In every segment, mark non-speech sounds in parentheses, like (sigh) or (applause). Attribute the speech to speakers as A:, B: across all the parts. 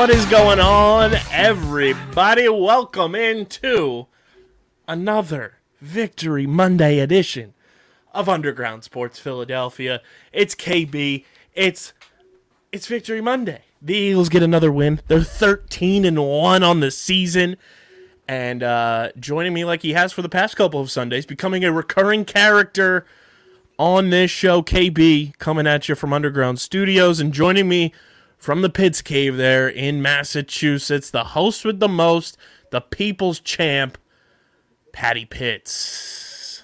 A: What is going on, everybody? Welcome into another Victory Monday edition of Underground Sports Philadelphia. It's KB. It's it's Victory Monday. The Eagles get another win. They're 13 and 1 on the season. And uh, joining me like he has for the past couple of Sundays, becoming a recurring character on this show, KB, coming at you from Underground Studios and joining me from the Pitts Cave there in Massachusetts, the host with the most, the people's champ, Patty Pitts.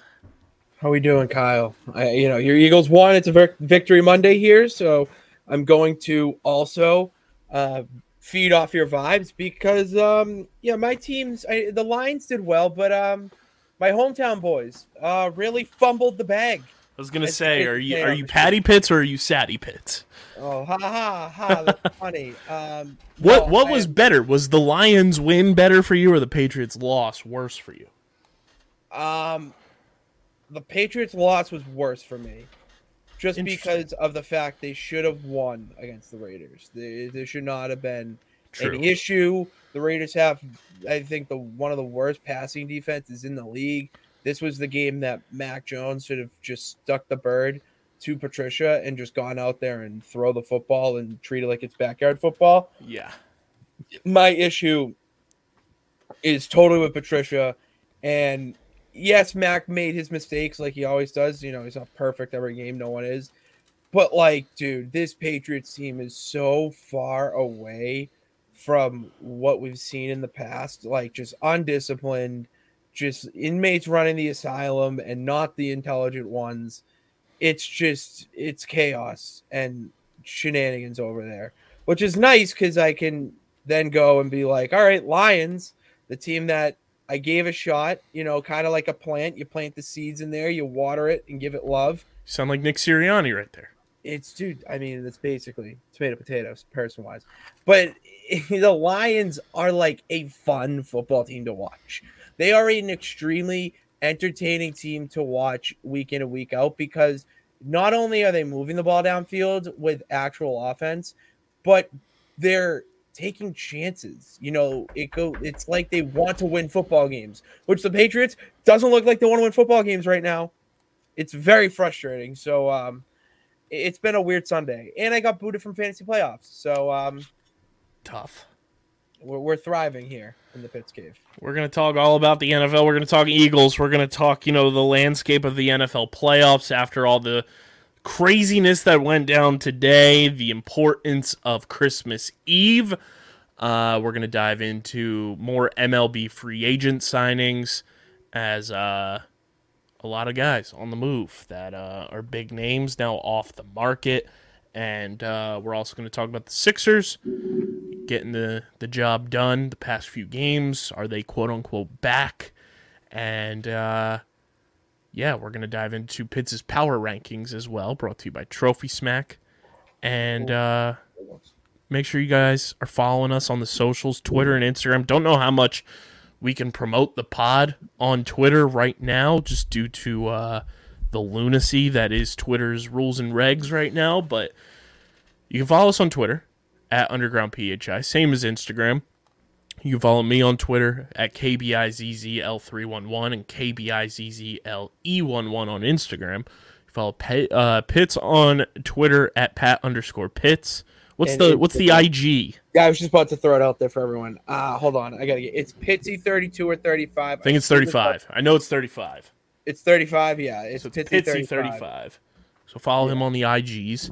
B: How are we doing, Kyle? I, you know, your Eagles won. It's a vic- victory Monday here, so I'm going to also uh, feed off your vibes because, um, yeah, my teams, I, the Lions did well, but um, my hometown boys uh, really fumbled the bag.
A: I was gonna
B: It's-
A: say, are you are you Patty Pitts or are you Satty Pitts?
B: Oh, ha ha ha! (laughs) That's funny. Um,
A: What
B: no,
A: what
B: I
A: was
B: am-
A: better? Was the Lions win better for you or the Patriots loss worse for you?
B: Um, the Patriots' loss was worse for me, just because of the fact they should have won against the Raiders. There should not have been
A: True.
B: any issue. The Raiders have, I think, the one of the worst passing defenses in the league. This was the game that Mac Jones should have just stuck the bird to Patricia and just gone out there and throw the football and treat it like it's backyard football
A: Yeah.
B: my issue is totally with Patricia. And yes, Mac made his mistakes like he always does. You know, he's not perfect every game. No one is. But like, dude, this Patriots team is so far away from what we've seen in the past. Like, just undisciplined, just inmates running the asylum and not the intelligent ones. It's just, it's chaos and shenanigans over there, which is nice because I can then go and be like, all right, Lions, the team that I gave a shot, you know, kind of like a plant. You plant the seeds in there, you water it and give it love.
A: You sound like Nick Sirianni right there.
B: It's dude, I mean, it's basically tomato potatoes, person wise. But (laughs) the Lions are like a fun football team to watch. They are an extremely entertaining team to watch week in and week out because not only are they moving the ball downfield with actual offense, but they're taking chances. You know, it go it's like they want to win football games, which the Patriots doesn't look like they want to win football games right now. It's very frustrating. So um it- it's been a weird Sunday. And I got booted from fantasy playoffs. So um
A: Tough.
B: We're, we're thriving here in the Pitts Cave.
A: We're going to talk all about the NFL. We're going to talk Eagles. We're going to talk, you know, the landscape of the NFL playoffs after all the craziness that went down today, the importance of Christmas Eve. Uh, we're going to dive into more MLB free agent signings as uh, a lot of guys on the move that uh, are big names now off the market. And uh, we're also going to talk about the Sixers getting the, the job done the past few games. Are they quote unquote back? And uh, yeah, we're going to dive into Pitts' power rankings as well, brought to you by Trophy Smack. And uh, make sure you guys are following us on the socials Twitter and Instagram. Don't know how much we can promote the pod on Twitter right now, just due to uh, the lunacy that is Twitter's rules and regs right now. But you can follow us on Twitter at Underground PHI, same as Instagram. You can follow me on Twitter at KBIZZL311 and KBIZZLE11 E on Instagram. You follow Pe- uh, Pitts on Twitter at Pat underscore Pitts. What's
B: And
A: the what's the IG?
B: Yeah, I was just about to throw it out there for everyone. Uh hold on, I gotta get it's Pitsy 32 or 35.
A: I think it's 35. I know it's 35.
B: It's 35, yeah. It's,
A: So it's
B: Pitsy,
A: Pitsy
B: 35.
A: 35. So follow him on the IGs.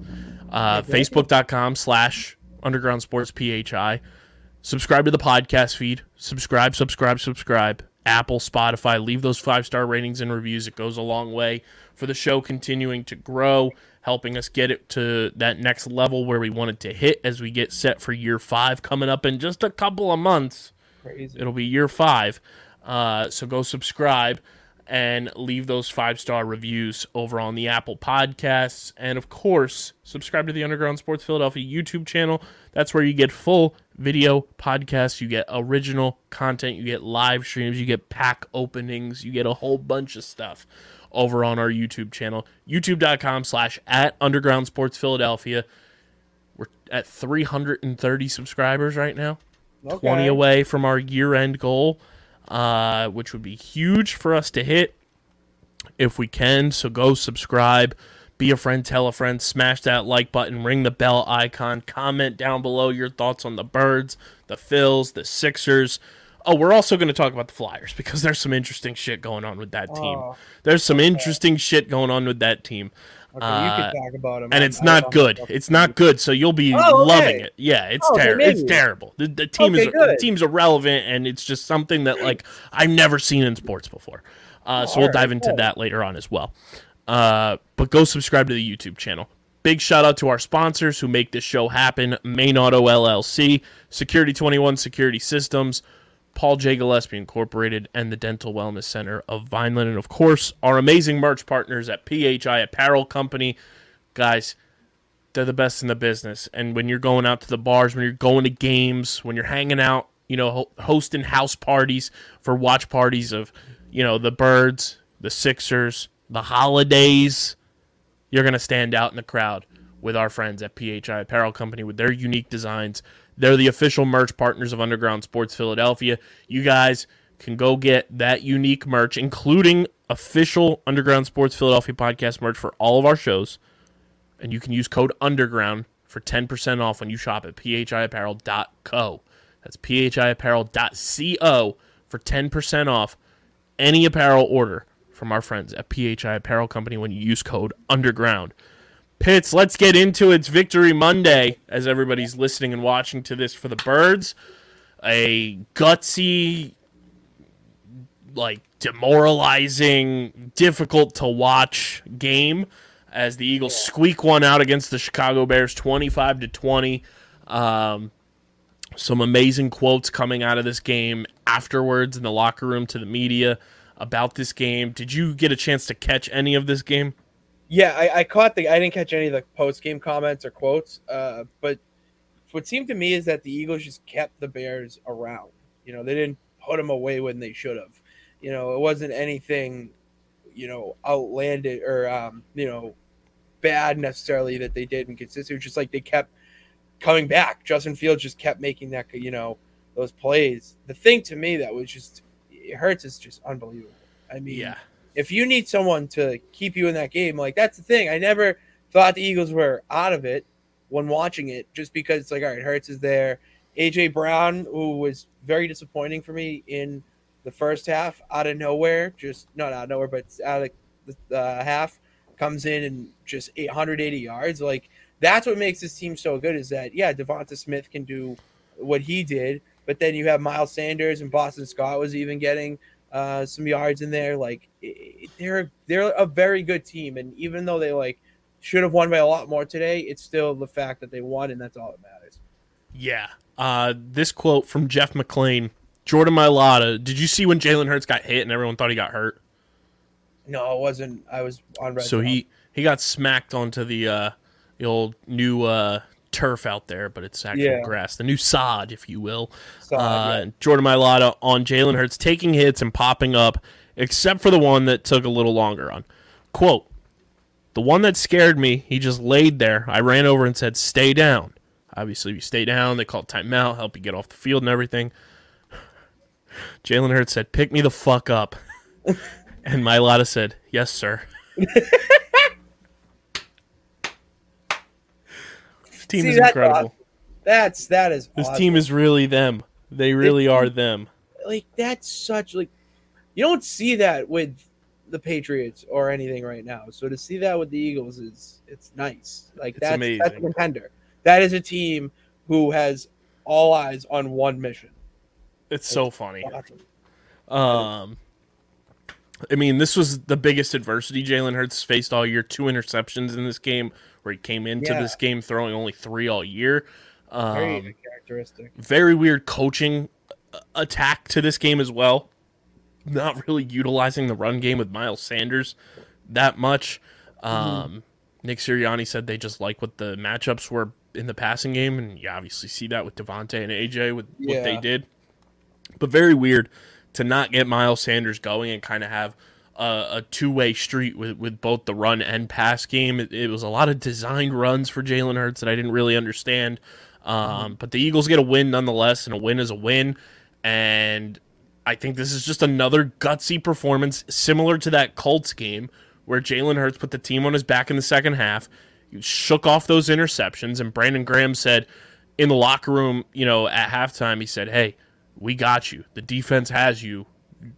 A: Uh, Facebook.com slash Underground Sports PHI. Subscribe to the podcast feed. Subscribe, subscribe, subscribe. Apple, Spotify. Leave those five star ratings and reviews. It goes a long way for the show continuing to grow, helping us get it to that next level where we wanted to hit as we get set for year five coming up in just a couple of months.
B: Crazy.
A: It'll be year five. Uh, so go subscribe and leave those five star reviews over on the Apple Podcasts. And of course, subscribe to the Underground Sports Philadelphia YouTube channel. That's where you get full video podcasts, you get original content, you get live streams, you get pack openings, you get a whole bunch of stuff over on our YouTube channel. YouTube.com slash at Underground Sports Philadelphia. We're at 330 subscribers right now. 20 away from our year end goal, uh, which would be huge for us to hit if we can. So go subscribe, be a friend, tell a friend, smash that like button, ring the bell icon, comment down below your thoughts on the birds, the Phils, the Sixers. Oh, we're also going to talk about the Flyers (laughs) because there's some interesting shit going on with that team.
B: Oh,
A: There's some interesting shit going on with that team.
B: Okay,
A: Uh,
B: you can talk about him.
A: and
B: I'm-
A: it's
B: I
A: not
B: don't
A: good. It's not good. So you'll be
B: Oh, okay.
A: loving it. Yeah, it's
B: Okay,
A: terrible. It's terrible. The, the team
B: Okay,
A: is the team's irrelevant, and it's just something that like I've never seen in sports before. Uh, so we'll
B: alright,
A: dive into
B: cool.
A: that later on as well. Uh, but go subscribe to the YouTube channel. Big shout out to our sponsors who make this show happen: Main Auto LLC, Security Twenty One Security Systems, Paul J. Gillespie Incorporated, and the Dental Wellness Center of Vineland, and of course our amazing merch partners at PHI Apparel Company. Guys, they're the best in the business. And when you're going out to the bars, when you're going to games, when you're hanging out, you know, hosting house parties for watch parties of, you know, the Birds, the Sixers, the holidays, you're going to stand out in the crowd with our friends at PHI Apparel Company with their unique designs. They're the official merch partners of Underground Sports Philadelphia. You guys can go get that unique merch, including official Underground Sports Philadelphia podcast merch for all of our shows and you can use code underground for 10% off when you shop at phiapparel.co. That's phiapparel.co for 10% off any apparel order from our friends at PHI Apparel Company when you use code underground. Pitts, let's get into it. It's Victory Monday as everybody's listening and watching to this for the Birds. A gutsy, like demoralizing, difficult to watch game as the Eagles squeak one out against the Chicago Bears 25 to 20. Um, some amazing quotes coming out of this game afterwards in the locker room to the media about this game. Did you get a chance to catch any of this game?
B: Yeah, I, I caught the. I didn't catch any of the post game comments or quotes. Uh, but what seemed to me is that the Eagles just kept the Bears around. You know, they didn't put them away when they should have. You know, it wasn't anything, you know, outlandish or um, you know, bad necessarily that they did and consistent. It was just like they kept coming back. Justin Fields just kept making that, you know, those plays. The thing to me that was just it hurts is just unbelievable. I mean,
A: Yeah.
B: If you need someone to keep you in that game, like that's the thing. I never thought the Eagles were out of it when watching it, just because it's like, all right, Hurts is there. AJ Brown, who was very disappointing for me in the first half, out of nowhere, just not out of nowhere, but out of the uh, half, comes in and just 880 yards. Like that's what makes this team so good. Is that yeah, Devonta Smith can do what he did, but then you have Miles Sanders and Boston Scott was even getting uh, some yards in there. Like it, they're they're a very good team, and even though they like should have won by a lot more today, it's still the fact that they won, and that's all that matters.
A: Yeah. Uh, this quote from Jeff McLane, Jordan Mailata. Did you see when Jalen Hurts got hit and everyone thought he got hurt?
B: No, it wasn't. I was on red.
A: so
B: Zone.
A: he he got smacked onto the uh, the old new uh, turf out there, but it's actual
B: Yeah.
A: grass, the new sod, if you will.
B: Sod,
A: uh,
B: yeah.
A: Jordan Mailata on Jalen Hurts taking hits and popping up, except for the one that took a little longer on. Quote: The one that scared me, he just laid there. I ran over and said, "Stay down." Obviously, you stay down, they call timeout, help you get off the field and everything. (sighs) Jalen Hurts said, "Pick me the fuck up," (laughs) and Mailata said, "Yes, sir." (laughs) This team
B: See,
A: is
B: that's
A: incredible.
B: awesome. That's that is
A: This
B: awesome.
A: team is really them. They really are them.
B: like that's such like you don't see that with the Patriots or anything right now. So to see that with the Eagles is it's nice. Like
A: It's
B: that's that's a contender. That is a team who has all eyes on one mission.
A: It's so funny.
B: Awesome.
A: Um, I mean, this was the biggest adversity Jalen Hurts faced all year. Two interceptions in this game, where he came into
B: Yeah.
A: this game throwing only three all year.
B: Very
A: Um,
B: characteristic.
A: very weird coaching uh, attack to this game as well. Not really utilizing the run game with Miles Sanders that much. Um, Nick Sirianni said they just like what the matchups were in the passing game, and you obviously see that with Devonta and AJ with what they did. But very weird to not get Miles Sanders going and kind of have a, a two way street with, with both the run and pass game. It, it was a lot of designed runs for Jalen Hurts that I didn't really understand. Um, But the Eagles get a win nonetheless, and a win is a win. And I think this is just another gutsy performance similar to that Colts game where Jalen Hurts put the team on his back in the second half. He shook off those interceptions, and Brandon Graham said in the locker room, you know, at halftime, he said, Hey, we got you. The defense has you.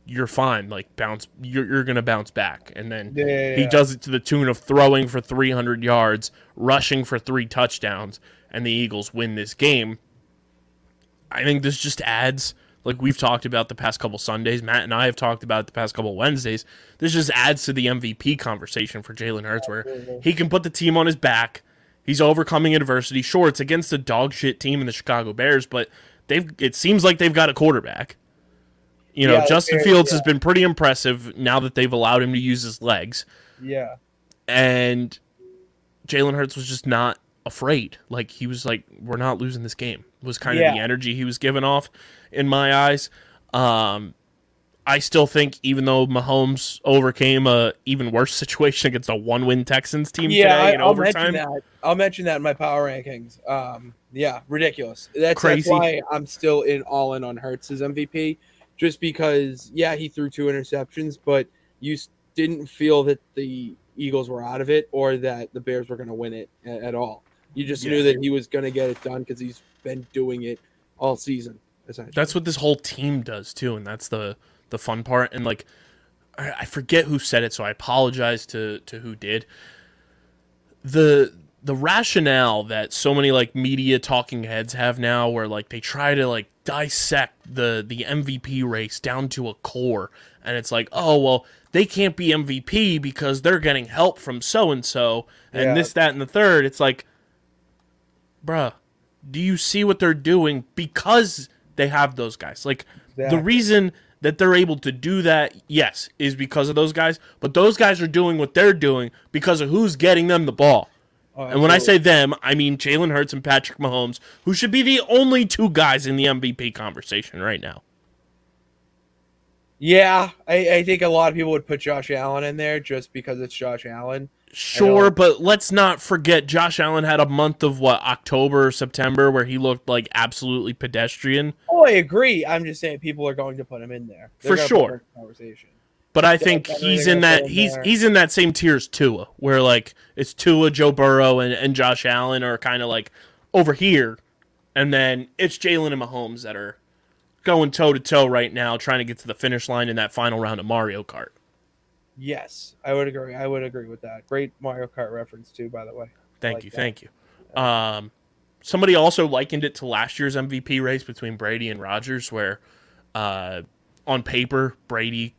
A: You're fine. Like bounce you're, you're gonna bounce back. And then
B: Yeah, yeah,
A: he
B: yeah.
A: does it to the tune of throwing for three hundred yards, rushing for three touchdowns, and the Eagles win this game. I think this just adds, like we've talked about the past couple Sundays, Matt and I have talked about the past couple Wednesdays. This just adds to the MVP conversation for Jalen Hurts, where he can put the team on his back. He's overcoming adversity. Sure, it's against a dog shit team in the Chicago Bears, but they've. It seems like they've got a quarterback. You know,
B: Yeah,
A: Justin
B: Bears,
A: Fields has been pretty impressive now that they've allowed him to use his legs
B: Yeah.
A: and Jalen Hurts was just not afraid. Like he was like, "We're not losing this game." Was kind of the energy he was giving off in my eyes. Um, I still think, even though Mahomes overcame a even worse (laughs) situation against a one-win Texans team
B: Yeah,
A: today in
B: I'll
A: overtime,
B: mention that. I'll mention that in my power rankings. Um, yeah, ridiculous. That's,
A: Crazy.
B: that's why I'm still in all in on Hurts as MVP, just because yeah he threw two interceptions, but you didn't feel that the Eagles were out of it or that the Bears were going to win it a- at all. You just
A: Yeah.
B: knew that he was going to get it done because he's been doing it all season.
A: That's what this whole team does too, and that's the the fun part. And like, I, I forget who said it, so I apologize to to who did. The the rationale that so many like media talking heads have now, where like they try to like dissect the the MVP race down to a core, and it's like, oh well, they can't be MVP because they're getting help from so and so, and this, that, and the third. It's like, bruh, do you see what they're doing because they have those guys? Like the reason that they're able to do that, yes, is because of those guys, but those guys are doing what they're doing because of who's getting them the ball.
B: Oh,
A: And when I say them, I mean Jalen Hurts and Patrick Mahomes, who should be the only two guys in the MVP conversation right now.
B: yeah, I, I think a lot of people would put Josh Allen in there just because it's Josh Allen.
A: Sure, but let's not forget Josh Allen had a month of what October, September, where he looked like absolutely pedestrian.
B: Oh, I agree. I'm just saying people are going to put him in there
A: For
B: gonna put
A: sure.
B: him in the Conversation.
A: But I think he's in that he's
B: there.
A: he's in that same tier as Tua, where like it's Tua, Joe Burrow, and, and Josh Allen are kind of like over here, and then it's Jalen and Mahomes that are going toe to toe right now, trying to get to the finish line in that final round of Mario Kart.
B: Yes, I would agree. I would agree with that. Great Mario Kart reference too, by the way.
A: Thank
B: like
A: you,
B: that.
A: thank you. Um, somebody also likened it to last year's MVP race between Brady and Rodgers, where uh, on paper Brady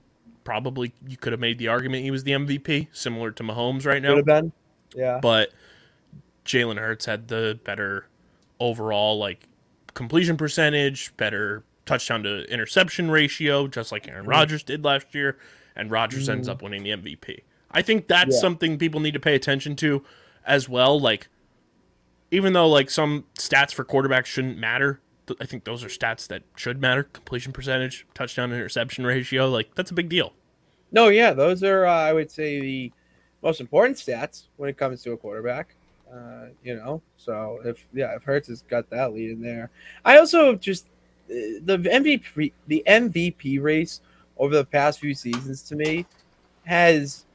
A: probably you could have made the argument he was the MVP, similar to Mahomes right now.
B: Could have been. Yeah.
A: but Jalen Hurts had the better overall like completion percentage, better touchdown to interception ratio, just like
B: Mm-hmm.
A: Aaron Rodgers did last year, and Rodgers ends up winning the MVP. I think that's
B: Yeah.
A: something people need to pay attention to as well. Like, even though like some stats for quarterbacks shouldn't matter, I think those are stats that should matter: completion percentage, touchdown interception ratio. Like, that's a big deal.
B: No, yeah, those are uh, I would say the most important stats when it comes to a quarterback. Uh, you know, so if yeah, if Hurts has got that lead in there, I also just uh, the MVP the MVP race over the past few seasons to me has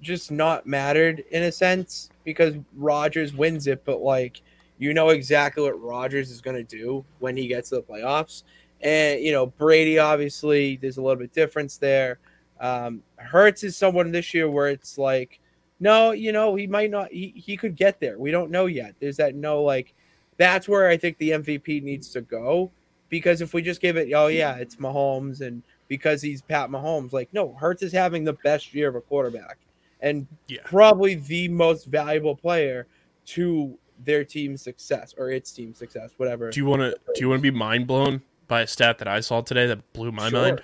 B: just not mattered in a sense because Rodgers wins it, but like you know exactly what Rodgers is going to do when he gets to the playoffs, and you know Brady obviously there's a little bit difference there. Um, Hurts is someone this year where it's like, no, you know, he might not, he, he could get there. We don't know yet. There's that no, like, that's where I think the MVP needs to go. Because if we just give it, oh, yeah, it's Mahomes and because he's Pat Mahomes. Like, no, Hurts is having the best year of a quarterback and
A: Yeah.
B: probably the most valuable player to their team's success or its team's success, whatever.
A: Do you want to do you want to be mind blown by a stat that I saw today that blew my
B: Sure.
A: mind?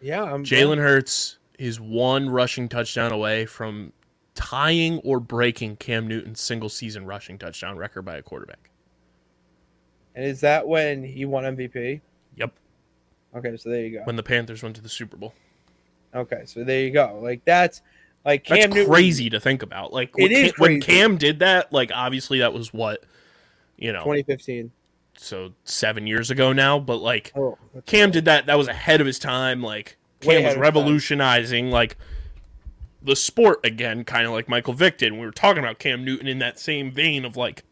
B: yeah, I'm
A: Jalen Hurts is one rushing touchdown away from tying or breaking Cam Newton's single season rushing touchdown record by a quarterback.
B: And is that when he won MVP?
A: Yep.
B: Okay, so there you go.
A: When the Panthers went to the Super Bowl.
B: Okay, so there you go. Like that's like Cam
A: That's
B: Newton-
A: crazy to think about. Like
B: It
A: when,
B: is
A: Cam, when. Cam did that, like obviously that was what you know,
B: 2015.
A: so seven years ago now. But like
B: Oh,
A: Cam did that, that was ahead of his time. Like Cam was
B: of his time.
A: revolutionizing like the sport again, kind of like Michael Vick did. And we were talking about Cam Newton in that same vein of like,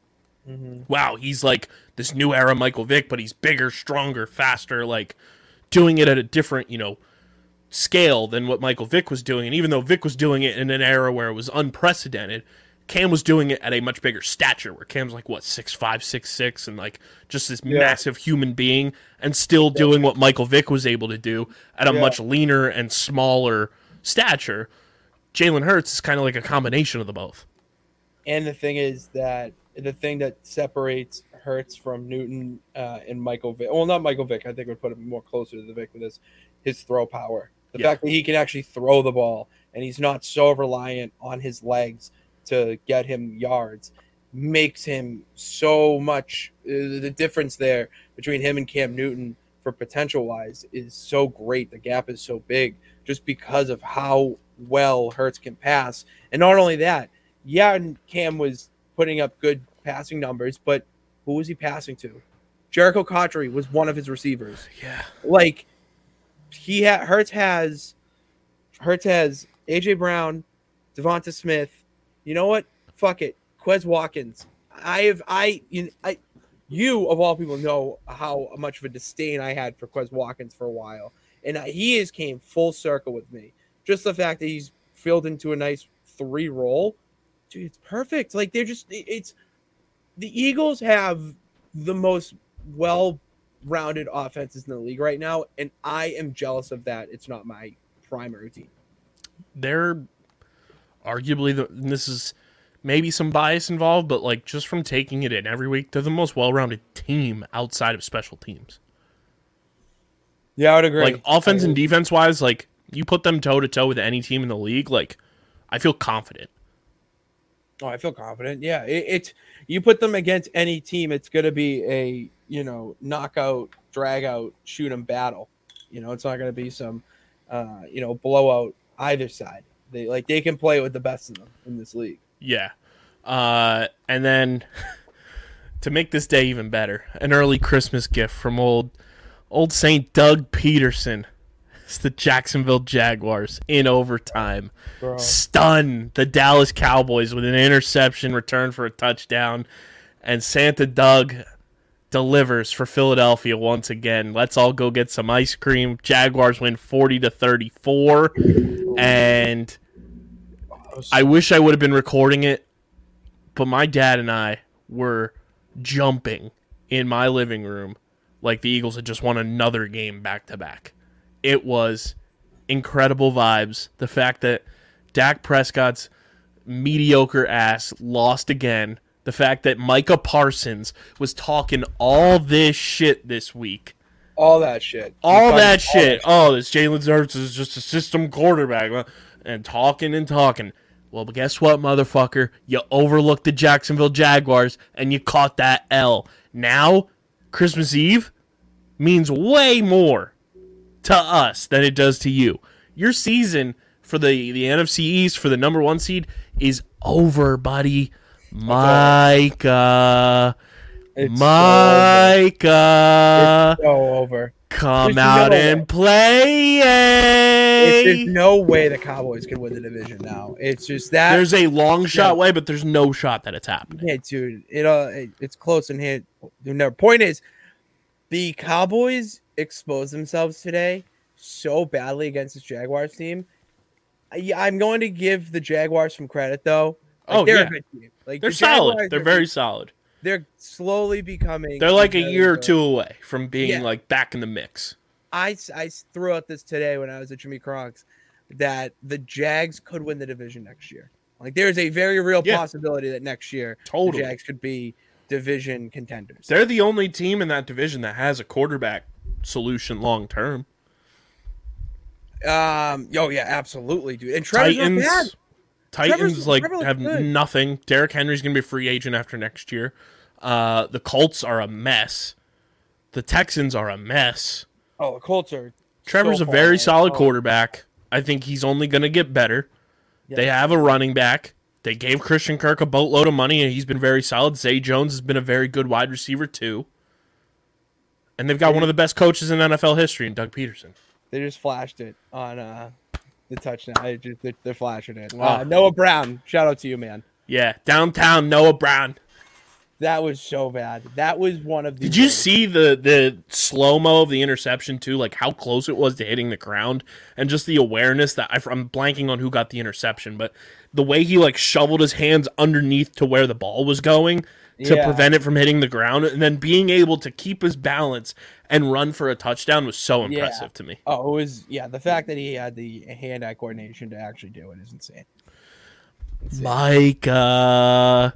B: Mm-hmm.
A: wow, he's like this new era Michael Vick, but he's bigger, stronger, faster, like doing it at a different, you know, scale than what Michael Vick was doing. And even though Vick was doing it in an era where it was unprecedented, Cam was doing it at a much bigger stature. Where Cam's like what six five, six six, and like just this
B: Yeah.
A: massive human being, and still doing what Michael Vick was able to do at a
B: Yeah.
A: much leaner and smaller stature. Jalen Hurts is kind of like a combination of the both.
B: And the thing is that the thing that separates Hurts from Newton uh, and Michael Vick, well, not Michael Vick, I think would put him more closer to the Vick with this, his throw power. The
A: Yeah.
B: fact that he can actually throw the ball and he's not so reliant on his legs to get him yards makes him so much. Uh, the difference there between him and Cam Newton for potential wise is so great. The gap is so big just because of how well Hurts can pass. And not only that, yeah, and Cam was putting up good passing numbers, but who was he passing to? Jerricho Cotchery was one of his receivers.
A: Yeah.
B: Like he ha- Hurts has Hurts has AJ Brown, Devonta Smith. You know what? Fuck it, Quez Watkins. I have I you I you of all people know how much of a disdain I had for Quez Watkins for a while, and he has came full circle with me. Just the fact that he's filled into a nice three role, dude, it's perfect. Like they're just it's the Eagles have the most well rounded offenses in the league right now, and I am jealous of that. It's not my primary team.
A: they're arguably the and this is maybe some bias involved, but like just from taking it in every week, they're the most well-rounded team outside of special teams.
B: Yeah, I would agree.
A: Like offense and defense wise, like you put them toe to toe with any team in the league, like I feel confident.
B: Oh, I feel confident. Yeah, it, it's you put them against any team, it's going to be a you know knockout, drag out, shoot 'em battle. You know, it's not going to be some uh, you know blowout either side. They like they can play with the best of them in this league.
A: Yeah. Uh, and then (laughs) to make this day even better, an early Christmas gift from old old Saint Doug Pederson. (laughs) It's the Jacksonville Jaguars in overtime.
B: Bro.
A: Stun the Dallas Cowboys with an interception return for a touchdown. And Santa Doug delivers for Philadelphia once again. Let's all go get some ice cream. Jaguars win 40 to 34. And I wish I would have been recording it, but my dad and I were jumping in my living room like the Eagles had just won another game back to back. It was incredible vibes. The fact that Dak Prescott's mediocre ass lost again. The fact that Micah Parsons was talking all this shit this week
B: all that shit.
A: all that
B: done
A: shit. Oh, this Jalen Hurts is just a system quarterback, and talking and talking. Well, but guess what, motherfucker? You overlooked the Jacksonville Jaguars and you caught that L. Now, Christmas Eve means way more to us than it does to you. Your season for the the NFC East for the number one seed is over, buddy. Micah,
B: It's
A: Micah.
B: so over.
A: Come
B: There's
A: out
B: no
A: and
B: way.
A: play.
B: It's, there's no way the Cowboys can win the division now. It's just that.
A: There's a long shot
B: Yeah.
A: way, but there's no shot that it's happening.
B: Yeah, dude. It uh, it, it's close in hand. No point is, the Cowboys exposed themselves today so badly against this Jaguars team. I, I'm going to give the Jaguars some credit though. Like,
A: Oh,
B: they're
A: yeah.
B: a good team. Like
A: They're
B: the
A: solid.
B: Jaguars
A: They're very solid.
B: They're slowly becoming.
A: They're like a year or two away from being
B: Yeah.
A: like back in the mix.
B: I I threw out this today when I was at Jimmy Crocs that the Jags could win the division next year. Like there's a very real
A: Yeah.
B: possibility that next year
A: Totally.
B: the Jags could be division contenders.
A: They're the only team in that division that has a quarterback solution long term.
B: Um. Oh yeah, absolutely, dude. And Trevor's not bad.
A: Titans,
B: Trevor's-
A: like
B: Trevor
A: have
B: good.
A: nothing. Derrick Henry's gonna be a free agent after next year. Uh, the Colts are a mess. The Texans are a mess.
B: Oh, the Colts are.
A: Trevor's
B: so
A: a very solid
B: away.
A: quarterback. I think he's only gonna get better. They have a running back. They gave Christian Kirk a boatload of money, and he's been very solid. Zay Jones has been a very good wide receiver too. And they've got one of the best coaches in NFL history, in Doug Pederson.
B: They just flashed it on uh the touchdown. They just, they're, they're flashing it.
A: Wow.
B: Uh, Noah Brown, shout out to you, man.
A: Yeah, downtown Noah Brown.
B: That was so bad. That was one of the.
A: Did you
B: worst.
A: see the the slow mo of the interception too? Like how close it was to hitting the ground, and just the awareness that I, I'm blanking on who got the interception, but the way he like shoveled his hands underneath to where the ball was going to
B: Yeah.
A: prevent it from hitting the ground, and then being able to keep his balance and run for a touchdown was so
B: Yeah.
A: impressive to me.
B: Oh, it was yeah. The fact that he had the hand-eye coordination to actually do it is insane.
A: Micah,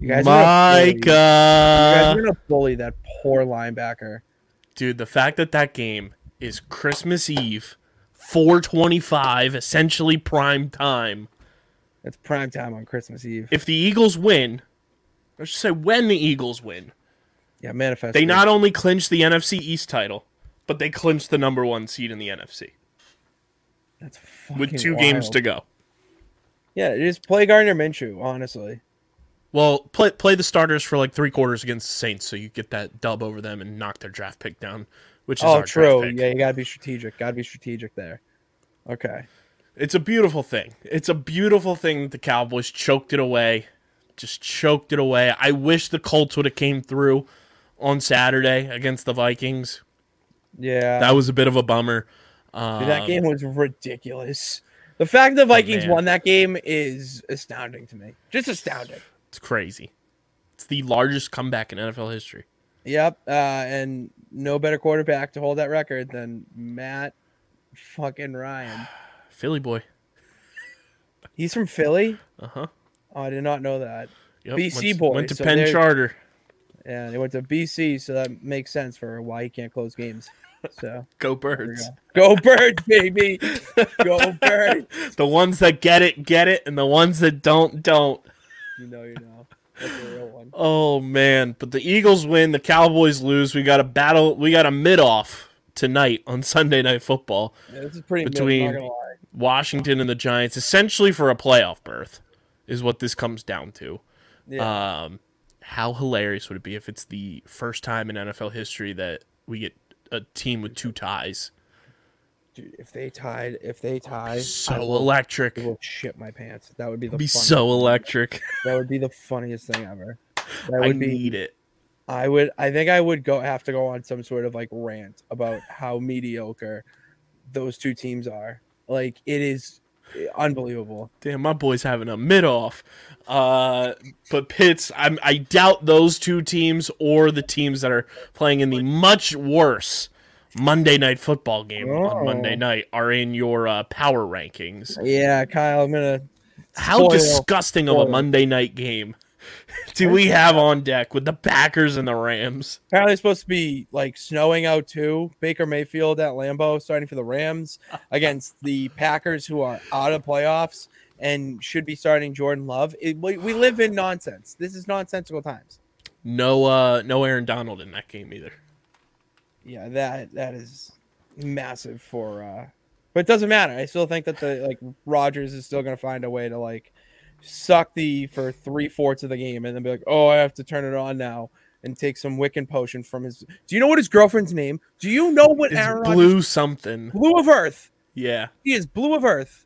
B: You guys are you guys are gonna bully that poor linebacker.
A: dude, the fact that that game is Christmas Eve, 425, essentially prime time.
B: It's prime time on Christmas Eve.
A: if the Eagles win, let's just say when the Eagles win,
B: Yeah, manifest.
A: they not only clinched the NFC East title, but they clinched the number one seed in the NFC
B: That's
A: with
B: fucking
A: two games to go.
B: Yeah, just play Gardner Minshew. Honestly,
A: Well, play play the starters for like three quarters against the Saints, so you get that dub over them and knock their draft pick down, which is
B: oh
A: our
B: true.
A: draft pick.
B: Yeah, you gotta be strategic. Gotta be strategic there. Okay.
A: It's a beautiful thing. It's a beautiful thing that the Cowboys choked it away, just choked it away. I wish the Colts would have came through on Saturday against the Vikings.
B: Yeah.
A: That was a bit of a bummer. Um,
B: Dude, that game was ridiculous. The fact the Vikings
A: man.
B: won that game is astounding to me. Just astounding.
A: It's crazy. It's the largest comeback in NFL history.
B: Yep. Uh, and no better quarterback to hold that record than Matt fucking Ryan. (sighs)
A: Philly boy.
B: He's from Philly.
A: Uh huh.
B: Oh, I did not know that.
A: Yep.
B: BC
A: went,
B: boy,
A: Went to
B: so
A: Penn Charter.
B: Yeah, they went to BC, so that makes sense for why he can't close games. So (laughs)
A: Go birds.
B: go. Go birds, baby. Go birds. (laughs)
A: The ones that get it, get it, and the ones that don't, don't.
B: You know, you know. That's a real one.
A: Oh man! But the Eagles win, the Cowboys lose. We got a battle. We got a mid off tonight on Sunday Night Football.
B: Yeah, this is pretty
A: Between-
B: not.
A: Washington and the Giants, essentially for a playoff berth, is what this comes down to.
B: Yeah.
A: Um, how hilarious would it be if it's the first time in NFL history that we get a team with two ties?
B: Dude, if they tied, if they tie,
A: So
B: I will,
A: electric.
B: I will shit my pants. That would be the
A: Be
B: funniest-
A: so electric.
B: That would be the funniest thing ever. That
A: I
B: would be.
A: need it.
B: I would. I think I would go have to go on some sort of like rant about how mediocre those two teams are. Like it is unbelievable.
A: Damn, my boy's having a mid off. Uh, but Pitts, I'm, I doubt those two teams or the teams that are playing in the much worse Monday night football game
B: Oh.
A: on Monday night are in your uh, power rankings.
B: Yeah, Kyle. I'm gonna.
A: How
B: Spoil-
A: disgusting of a. Monday night game (laughs) do we have on deck with the Packers and the Rams?
B: Apparently, it's supposed to be like snowing out too. Baker Mayfield at Lambeau starting for the Rams (laughs) against the Packers, who are out of playoffs and should be starting Jordan Love. It, we, we live in nonsense. This is nonsensical times.
A: No, uh, no Aaron Donald in that game either.
B: Yeah, that that is massive for. uh But it doesn't matter. I still think that the like Rodgers is still going to find a way to like suck the for three fourths of the game and then be like, oh, I have to turn it on now. And take some Wiccan potion from his. Do you know what his girlfriend's name? Do you know what
A: It's
B: Aaron
A: blue something.
B: Blu of Earth.
A: Yeah.
B: He is blue of Earth.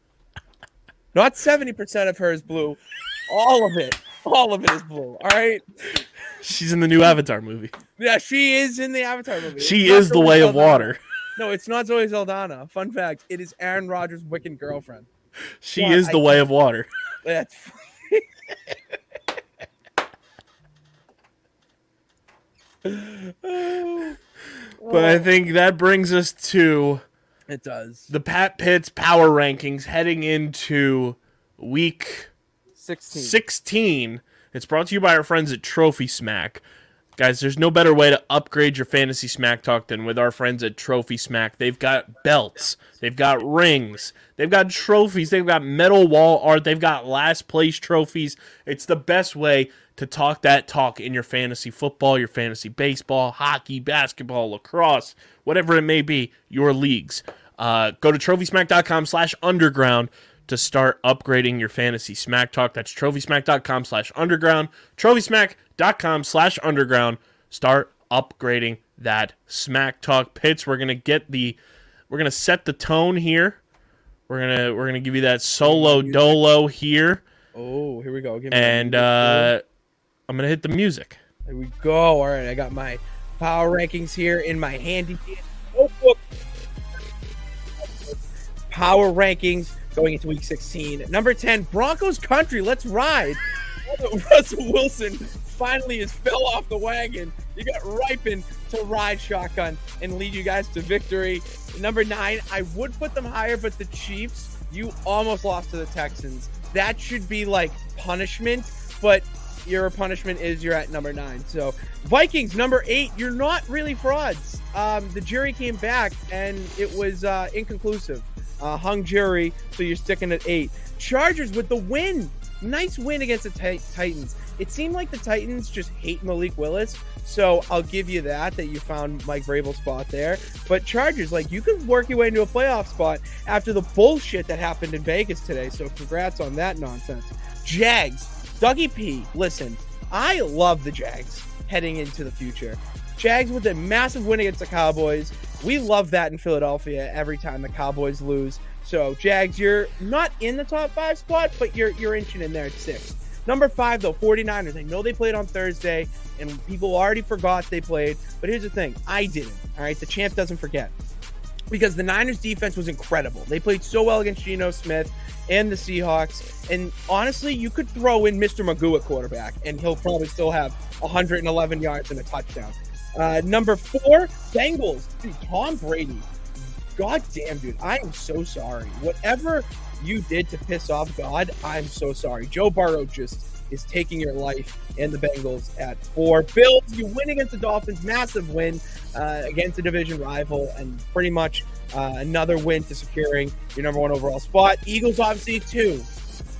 B: Not 70% of her is blue. All of it. All of it is blue. All right.
A: She's in the new Avatar movie.
B: Yeah, she is in the Avatar movie.
A: She
B: It's
A: is the
B: Zoe
A: way of water.
B: No, it's not Zoe Saldana. Fun fact: it is Aaron Rodgers' Wiccan girlfriend.
A: She is the
B: I-
A: way of water.
B: That's. (laughs)
A: But I think that brings us to
B: It does.
A: the Pat Pitts power rankings heading into week
B: 16.
A: 16. It's brought to you by our friends at Trophy Smack. Guys, there's no better way to upgrade your fantasy smack talk than with our friends at Trophy Smack. They've got belts, they've got rings, they've got trophies, they've got metal wall art, they've got last place trophies. It's the best way to talk that talk in your fantasy football, your fantasy baseball, hockey, basketball, lacrosse, whatever it may be, your leagues. Uh, go to trophysmack.com slash underground to start upgrading your fantasy smack talk. That's trophysmack.com slash underground. Trophysmack.com slash underground. Start upgrading that smack talk Pitts. We're gonna get the we're gonna set the tone here. We're gonna we're gonna give you that solo dolo here.
B: Oh, here we go. Give me
A: And uh I'm gonna hit the music.
B: There we go. All right, I got my power rankings here in my handy notebook. Power rankings going into week 16. Number 10, Broncos country. Let's ride. Russell Wilson finally has fell off the wagon. You got Rypien to ride shotgun and lead you guys to victory. Number nine, I would put them higher, but the Chiefs, you almost lost to the Texans. That should be like punishment, but your punishment is you're at number nine. So Vikings number eight, you're not really frauds. Um, the jury came back and it was uh, inconclusive. Uh, hung jury, so you're sticking at eight. Chargers with the win. Nice win against the Ti- Titans. It seemed like the Titans just hate Malik Willis, so I'll give you that that you found Mike Vrabel's spot there. But Chargers, like you could work your way into a playoff spot after the bullshit that happened in Vegas today. So congrats on that nonsense. Jags, Dougie P. Listen, I love the Jags heading into the future. Jags with a massive win against the Cowboys. We love that in Philadelphia every time the Cowboys lose. So Jags, you're not in the top five spot, but you're you're inching in there at six. Number five though, 49ers. I know they played on Thursday, and people already forgot they played. But here's the thing, I didn't. All right, the champ doesn't forget because the Niners defense was incredible. They played so well against Geno Smith and the Seahawks. And honestly, you could throw in Mr. Magoo at quarterback, and he'll probably still have 111 yards and a touchdown. Uh, number four, Bengals. Dude, Tom Brady. God damn, dude. I am so sorry. Whatever you did to piss off God, I'm so sorry. Joe Burrow just is taking your life and the Bengals at four. Bills, you win against the Dolphins, massive win uh, against a division rival, and pretty much uh, another win to securing your number one overall spot. Eagles, obviously, two.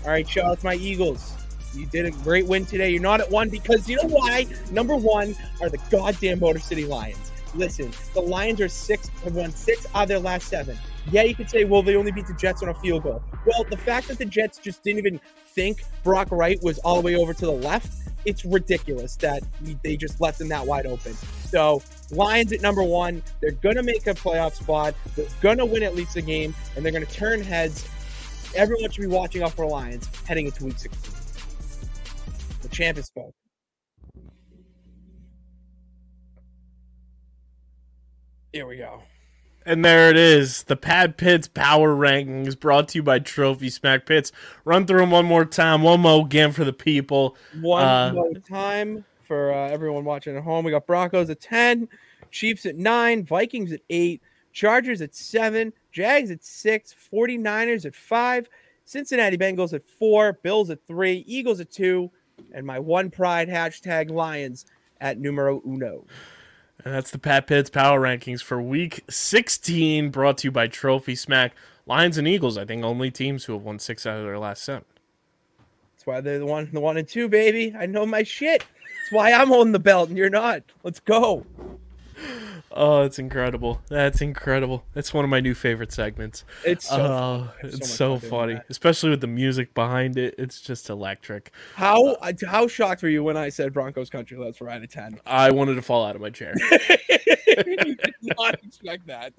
B: All right, shout out to my Eagles. You did a great win today. You're not at one because you know why? Number one are the goddamn Motor City Lions. Listen, the Lions are six have won six out of their last seven. Yeah, you could say, well, they only beat the Jets on a field goal. Well, the fact that the Jets just didn't even think Brock Wright was all the way over to the left, it's ridiculous that they just left them that wide open. So, Lions at number one, they're going to make a playoff spot. They're going to win at least a game, and they're going to turn heads. Everyone should be watching out for Lions heading into week 16. The champ is spoke. Here we go.
A: And there it is, the Pat Pitts Power Rankings brought to you by Trophy Smack Pitts. Run through them one more time, one more again for the people.
B: One
A: Uh,
B: more time for uh, everyone watching at home. We got Broncos at 10, Chiefs at 9, Vikings at 8, Chargers at 7, Jags at 6, 49ers at 5, Cincinnati Bengals at 4, Bills at 3, Eagles at 2, and my one pride hashtag Lions at numero uno.
A: And that's the Pat Pitts Power Rankings for Week 16, brought to you by Trophy Smack. Lions and Eagles, I think, only teams who have won six out of their last seven.
B: That's why they're the one, the one and two, baby. I know my shit. That's why I'm holding the belt and you're not. Let's go.
A: Oh, it's incredible. That's incredible. That's one of my new favorite segments.
B: It's so
A: oh,
B: fun. I
A: it's
B: much
A: so funny, especially with the music behind it. It's just electric.
B: How how shocked were you when I said Broncos country? Let's out of ten.
A: I wanted to fall out of my chair. (laughs)
B: you did not expect that.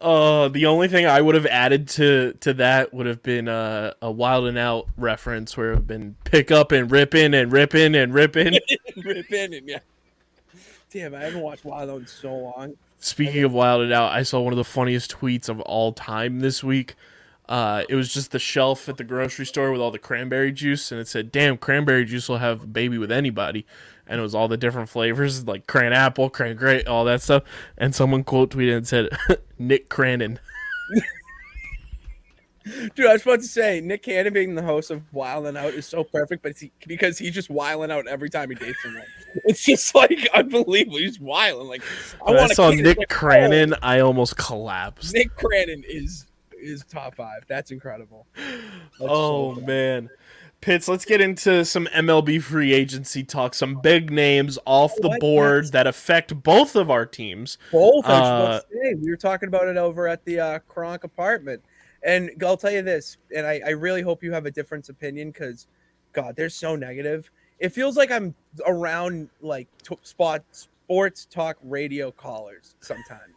A: Uh, the only thing I would have added to to that would have been uh, a Wild and Out reference where it would have been pick up and ripping and ripping and ripping. (laughs)
B: Rip in and yeah. Damn, I haven't watched Wild Out in so long.
A: Speaking of Wild Out, I saw one of the funniest tweets of all time this week. Uh, it was just the shelf at the grocery store with all the cranberry juice, and it said, "Damn, cranberry juice will have a baby with anybody." And it was all the different flavors, like cran apple, cran grape, all that stuff. And someone quote tweeted and said, (laughs) "Nick Cranon." (laughs)
B: Dude, I was about to say Nick Cannon being the host of Wildin' Out is so perfect, but he, because he's just wilding out every time he dates someone. It's just like unbelievable. He's wilding. Like I
A: When I saw Nick Cranon, I almost collapsed.
B: Nick Cranon is is top five. That's incredible. That's
A: Oh
B: so-
A: man. Pitts, let's get into some MLB free agency talk. Some big names off the board
B: Yes.
A: that affect both of our teams.
B: both.
A: Uh,
B: about to say, we were talking about it over at the uh, Kronk apartment, and I'll tell you this, and I, I really hope you have a different opinion because, God, they're so negative. It feels like I'm around like t- spot sports talk radio callers sometimes.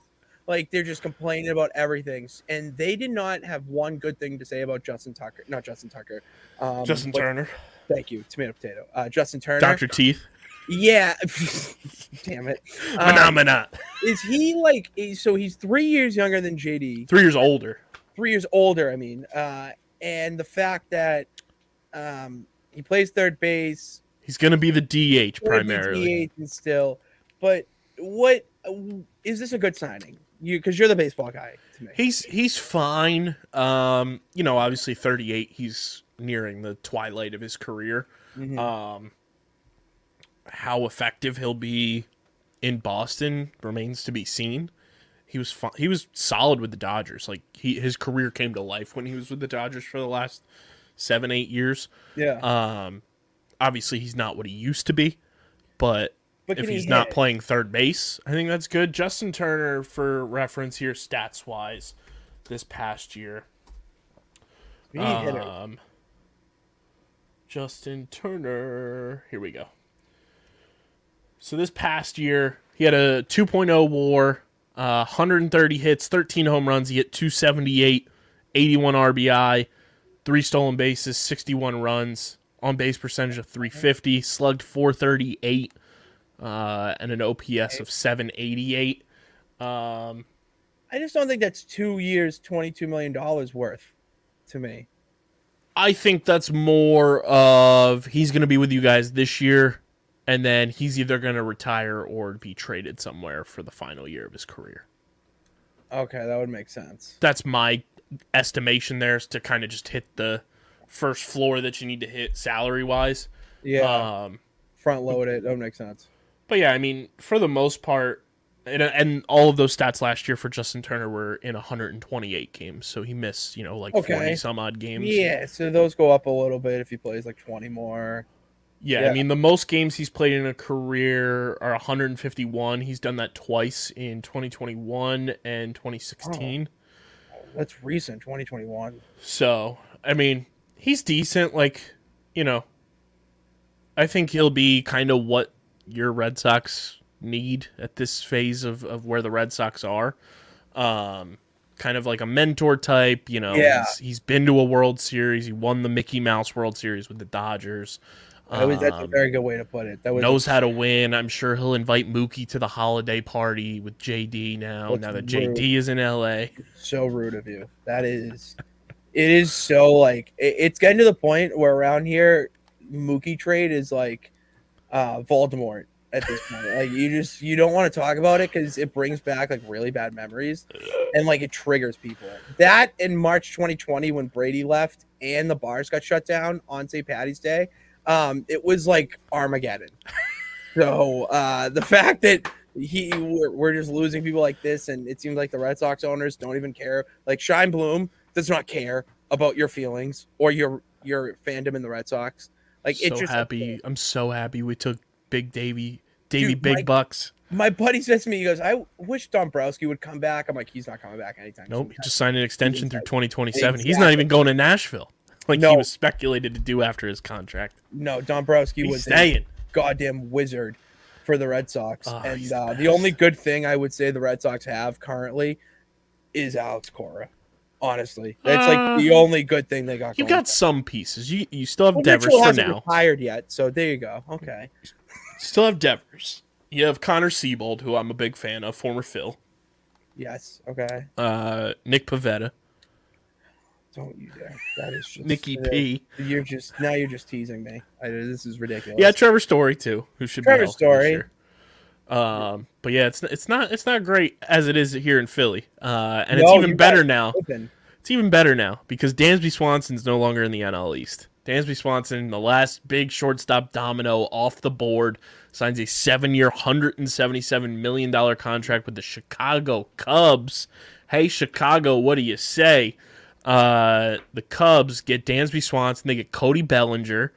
B: Like they're just complaining about everything, and they did not have one good thing to say about Justin Tucker. Not Justin Tucker. Um,
A: Justin
B: but-
A: Turner,
B: Thank you, tomato potato. Uh, Justin Turner.
A: Dr. Teeth,
B: Yeah. (laughs) Damn it. Um,
A: Phenomena.
B: is he like so he's three years younger than JD,
A: Three years older.
B: Three years older, I mean. Uh and the fact that um he plays third base,
A: He's going to be the DH primarily.
B: DH and still, but what is this a good signing? You because you're the baseball guy to me.
A: He's he's fine. Um, you know, obviously 38. He's nearing the twilight of his career.
B: Mhm.
A: Um, how effective he'll be in Boston remains to be seen. He was fu- he was solid with the Dodgers. Like he his career came to life when he was with the Dodgers for the last seven eight years.
B: yeah.
A: Um, obviously he's not what he used to be, but
B: but
A: if
B: can he
A: he's not playing third base, I think that's good. Justin Turner, for reference here, stats wise, this past year.
B: He need hitter.
A: Um, Justin Turner. Here we go. So this past year, he had a 2.0 WAR, uh, 130 hits, 13 home runs. He hit 278, 81 RBI, three stolen bases, 61 runs, on base percentage of 350, slugged 438, uh, and an OPS of 788. Um,
B: I just don't think that's two years, twenty two million dollars worth to me.
A: I think that's more of he's going to be with you guys this year, and then he's either going to retire or be traded somewhere for the final year of his career.
B: Okay, that would make sense.
A: That's my estimation there is to kind of just hit the first floor that you need to hit salary wise.
B: Yeah,
A: Um,
B: front load it. That would make sense.
A: but yeah, I mean, for the most part, and, and all of those stats last year for Justin Turner were in 128 games, so he missed you know like
B: Okay.
A: 40 some odd games.
B: Yeah, so those go up a little bit if he plays like 20 more.
A: Yeah,
B: Yeah.
A: I mean the most games he's played in a career are 151. He's done that twice in 2021 and 2016.
B: That's recent, 2021.
A: So, I mean, he's decent like, you know, I think he'll be kind of what your Red Sox need at this phase of of where the Red Sox are. Um kind of like a mentor type, you know.
B: Yeah.
A: He's, he's been to a World Series. He won the Mickey Mouse World Series with the Dodgers.
B: That was, that's a
A: Um,
B: very good way to put it. That was
A: knows how to win. I'm sure he'll invite Mookie to the holiday party with JD now. Now that
B: rude?
A: JD is in LA.
B: so rude of you. That is, it is so like it, it's getting to the point where around here, Mookie trade is like uh Voldemort at this point. Like you just you don't want to talk about it because it brings back like really bad memories and like it triggers people. That in March 2020 when Brady left and the bars got shut down on St. Patty's Day, um, it was like Armageddon. So uh, the fact that he we're, we're just losing people like this, and it seems like the Red Sox owners don't even care. Like Chaim Bloom does not care about your feelings or your your fandom in the Red Sox. Like
A: so
B: it's just
A: happy. I'm so happy we took Big Davy, Davy Big
B: Mike-
A: Bucks.
B: My buddy says to me, he goes, "I wish Dombrowski would come back." I'm like, "He's not coming back anytime
A: Nope,
B: soon."
A: he just signed an extension through 2027. He's not even going to Nashville, like
B: No.
A: he was speculated to do after his contract.
B: No, Dombrowski
A: He's
B: was a
A: staying.
B: goddamn wizard for the Red Sox,
A: Oh,
B: and uh,
A: the
B: the only good thing I would say the Red Sox have currently is Alex Cora. Honestly, that's like the
A: Uh,
B: only good thing they got.
A: You
B: going.
A: got some pieces. You you still have
B: Well,
A: Devers
B: Mitchell
A: for
B: hasn't
A: now.
B: retired yet, so there you go. Okay,
A: Still have Devers. You have Connor Seabold, who I'm a big fan of, former Phil.
B: yes, okay.
A: Uh, Nick Pivetta.
B: Don't you dare! That is just
A: Nikki P.
B: You're just now. You're just teasing me. I, this is ridiculous.
A: Yeah, Trevor Story too, who should
B: Trevor
A: be
B: Story.
A: Um, but yeah, it's it's not it's not great as it is here in Philly, uh, and it's even better now. It's even better now because Dansby Swanson's no longer in the NL East. Dansby Swanson, the last big shortstop domino off the board, signs a seven-year, hundred and seventy-seven million dollar contract with the Chicago Cubs. Hey, Chicago, what do you say? Uh, the Cubs get Dansby Swanson. They get Cody Bellinger,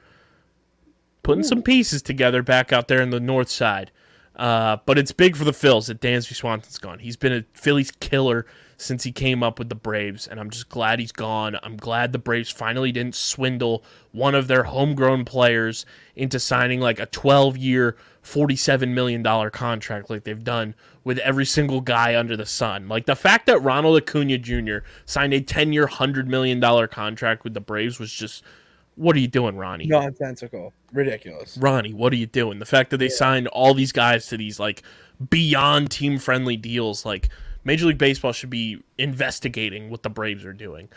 A: putting some pieces together back out there in the north side. Uh, but it's big for the Phils that Dansby Swanson's gone. He's been a Phillies killer since he came up with the Braves, and I'm just glad he's gone. I'm glad the Braves finally didn't swindle one of their homegrown players into signing like a 12 year, $47 million contract like they've done with every single guy under the sun. Like the fact that Ronald Acuna Jr. signed a 10 year, $100 million contract with the Braves was just, what are you doing, Ronnie?
B: nonsensical, ridiculous.
A: Ronnie, what are you doing? The fact that they signed all these guys to these like beyond team friendly deals, like Major League Baseball should be investigating what the Braves are doing.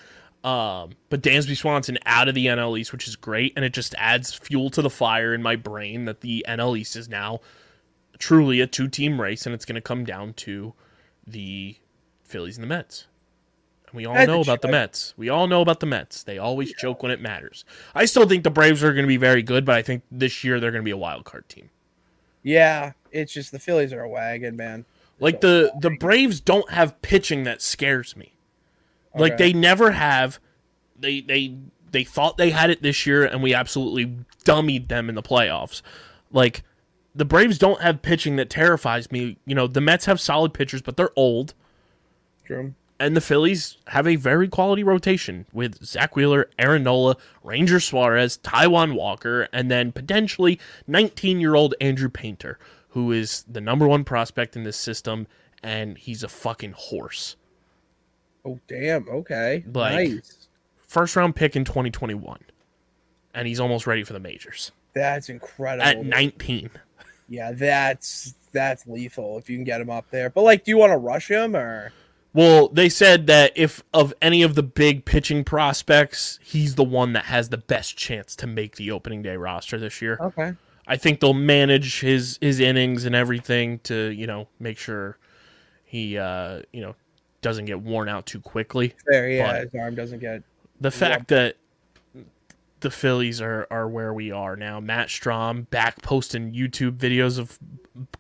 A: Um, but Dansby Swanson out of the NL East, which is great, and it just adds fuel to the fire in my brain that the NL East is now truly a two team race, and it's going to come down to the Phillies and the Mets. And we all
B: That's
A: know about the. Mets. We all know about the Mets. They always joke when it matters. I still think the Braves are going to be very good, but I think this year they're going to be a wild card team.
B: Yeah, it's just the Phillies are a wagon, man.
A: Like the the Braves don't have pitching that scares me. Like they never have. They they they thought they had it this year, and we absolutely dummied them in the playoffs. Like the Braves don't have pitching that terrifies me. You know the Mets have solid pitchers, but they're old.
B: True.
A: and the Phillies have a very quality rotation with Zack Wheeler, Aaron Nola, Ranger Suarez, Taijuan Walker, and then potentially 19 year old Andrew Painter, who is the number one prospect in this system, and he's a fucking horse.
B: Oh damn. Okay.
A: Like-
B: nice.
A: First round pick in 2021, and he's almost ready for the majors
B: That's incredible.
A: at 19.
B: Yeah, that's that's lethal if you can get him up there. But like, do you want to rush him or?
A: Well, they said that if of any of the big pitching prospects, he's the one that has the best chance to make the opening day roster this year.
B: Okay.
A: I think they'll manage his his innings and everything to you know make sure he uh, you know doesn't get worn out too quickly.
B: Fair. Yeah,
A: But-
B: his arm doesn't get.
A: The fact that the Phillies are are where we are now. Matt Strahm back posting YouTube videos of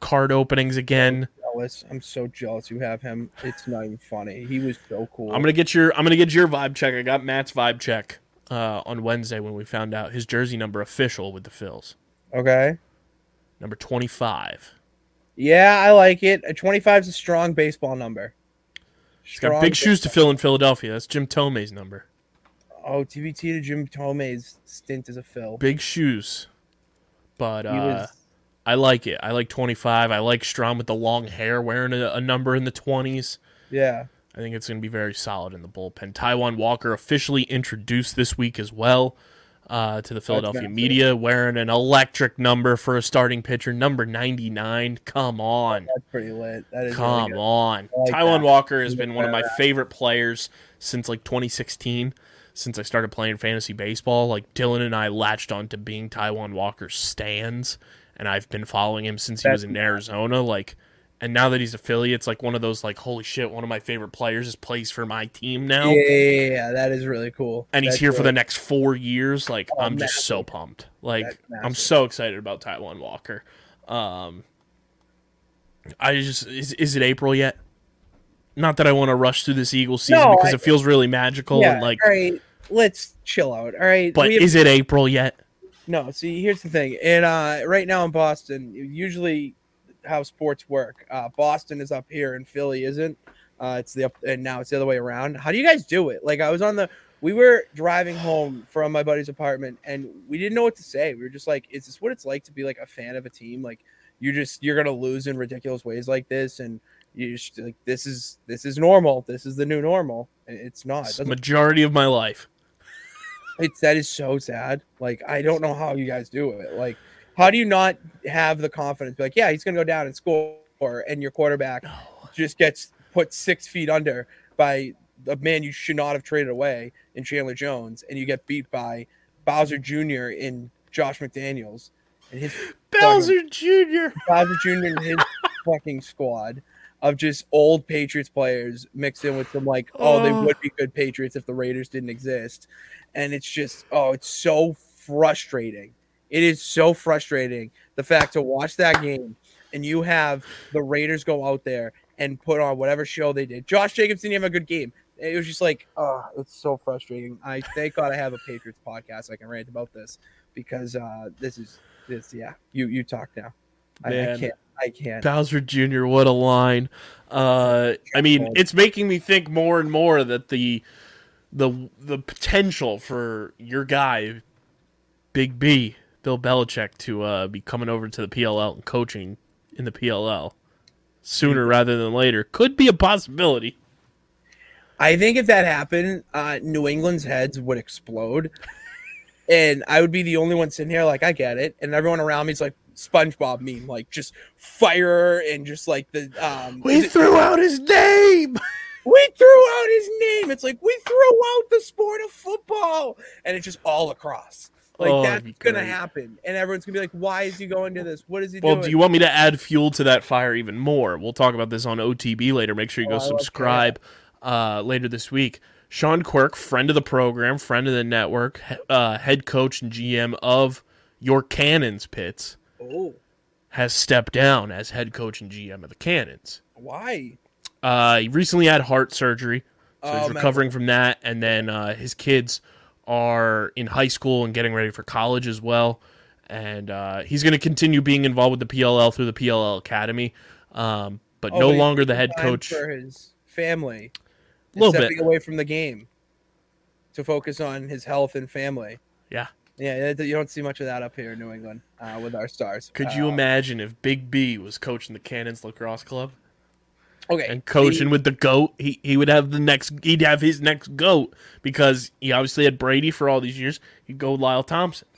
A: card openings again.
B: Jealous. I'm so jealous you have him. It's not even funny. He was so cool.
A: I'm gonna get your I'm gonna get your vibe check. I got Matt's vibe check uh, on Wednesday when we found out his jersey number official with the Phils,
B: Okay.
A: number 25.
B: Yeah, I like it. A 25 is a strong baseball number.
A: He's got big shoes to fill in Philadelphia. That's Jim Thome's number.
B: Oh, TBT to Jim Thome's stint as a Phil.
A: big shoes. But uh,
B: was
A: I like it. I like 25. I like Strahm with the long hair wearing a, a number in the 20s.
B: yeah.
A: I think it's going to be very solid in the bullpen. Taijuan Walker officially introduced this week as well uh, to the Philadelphia media, wearing an electric number for a starting pitcher, number 99. Come on.
B: That's pretty lit. That is
A: Come
B: really
A: on.
B: Like
A: Taijuan
B: that.
A: Walker has been one of my favorite players since like 2016, since I started playing fantasy baseball. Like Dylan and I latched on to being Taijuan Walker's stands, and I've been following him since he was
B: That's
A: in Arizona. Like, and now that he's a Philly, it's like one of those like, holy shit, one of my favorite players is plays for my team now.
B: Yeah, yeah, yeah, that is really cool.
A: And he's
B: That's
A: here for the next four years. Like,
B: Oh,
A: I'm just so pumped. Like, I'm so excited about Taijuan Walker. Um, I just is is it April yet? Not that I want to rush through this Eagles season
B: No,
A: because
B: I-
A: it feels really magical
B: Yeah,
A: and like.
B: right, let's chill out. All right,
A: But
B: have-
A: is it April yet?
B: no. See, here's the thing, and uh, right now in Boston, usually how sports work, uh, Boston is up here and Philly isn't. Uh, it's the up, and now it's the other way around. How do you guys do it? Like I was on the, we were driving home from my buddy's apartment, and we didn't know what to say. We were just like, "Is this what it's like to be like a fan of a team? Like you just you're gonna lose in ridiculous ways like this, and you just like this is this is normal. This is the new normal. And It's not. It
A: majority of my life.
B: It's that is so sad. Like I don't know how you guys do it. Like how do you not have the confidence? Be like, yeah, he's gonna go down and score, and your quarterback just gets put six feet under by a man you should not have traded away, in Chandler Jones, and you get beat by Bowser Jr. in Josh McDaniels and his
A: Bowser Jr.
B: Bowser Jr. and his (laughs) fucking squad of just old Patriots players mixed in with some like, oh, they
A: Oh.
B: would be good Patriots if the Raiders didn't exist. And it's just, oh, it's so frustrating. It is so frustrating the fact to watch that game and you have the Raiders go out there and put on whatever show they did. Josh Jacobs didn't have a good game. It was just like, oh, it's so frustrating. I thank God I have a Patriots podcast I can rant about this because uh this is this yeah. You you talk now. I, I can't I can't.
A: Bowser Jr. What a line! Uh, I mean, it's making me think more and more that the the the potential for your guy, Big B, Bill Belichick, to uh, be coming over to the PLL and coaching in the PLL sooner rather than later could be a possibility.
B: I think if that happened, uh, New England's heads would explode, (laughs) and I would be the only one sitting here like I get it, and everyone around me is like SpongeBob meme, like just fire and just like the um.
A: We threw out his name. (laughs)
B: we threw out his name. It's like we threw out the sport of football, and it's just all across. Like
A: Oh,
B: that's gonna
A: great.
B: happen, and everyone's gonna be like, "Why is he going to this? What is he
A: Well,
B: doing?"
A: Well, do you want me to add fuel to that fire even more? We'll talk about this on OTB later. Make sure you
B: Oh,
A: go
B: I love
A: subscribe uh, later this week. Sean Quirk, friend of the program, friend of the network, uh, head coach and GM of your Cannons Pitts,
B: oh,
A: has stepped down as head coach and GM of the Cannons.
B: why?
A: Uh, he recently had heart surgery, so
B: Oh,
A: he's
B: man.
A: recovering from that. And then uh, his kids are in high school and getting ready for college as well. And uh, he's going to continue being involved with the PLL through the PLL Academy, um, but
B: Oh,
A: no longer the head coach.
B: for his family.
A: A little
B: stepping
A: bit,
B: away from the game to focus on his health and family.
A: yeah.
B: Yeah, you don't see much of that up here in New England uh, with our stars.
A: Could you
B: Uh,
A: imagine if Big B was coaching the Cannons Lacrosse Club
B: Okay,
A: and coaching with the goat? He he would have the next. He'd have his next goat because he obviously had Brady for all these years. He'd go Lyle Thompson.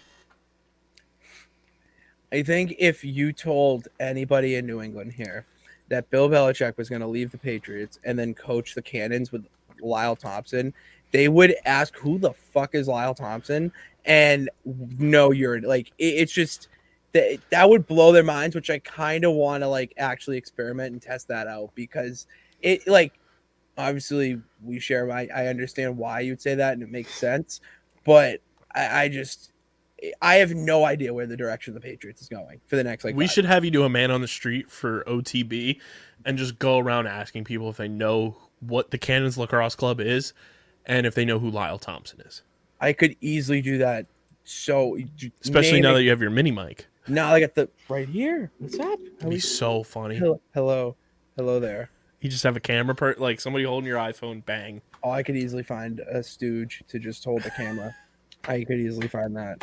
B: I think if you told anybody in New England here that Bill Belichick was going to leave the Patriots and then coach the Cannons with Lyle Thompson, they would ask, "Who the fuck is Lyle Thompson?" And no, you're like, it, it's just that that would blow their minds, which I kind of want to like actually experiment and test that out because it like obviously we share. my I understand why you'd say that and it makes sense, but I, I just. I have no idea where the direction of the Patriots is going for the next like.
A: we should have you do a man on the street for OTB and just go around asking people if they know what the Cannons Lacrosse Club is and if they know who Lyle Thompson is.
B: I could easily do that. So,
A: Especially now
B: it-
A: that you have your mini mic.
B: now I got the right here. What's up? We-
A: be so funny.
B: hello, hello, hello there.
A: You just have a camera per like somebody holding your iPhone, bang.
B: Oh, I could easily find a stooge to just hold the camera. I could easily find that.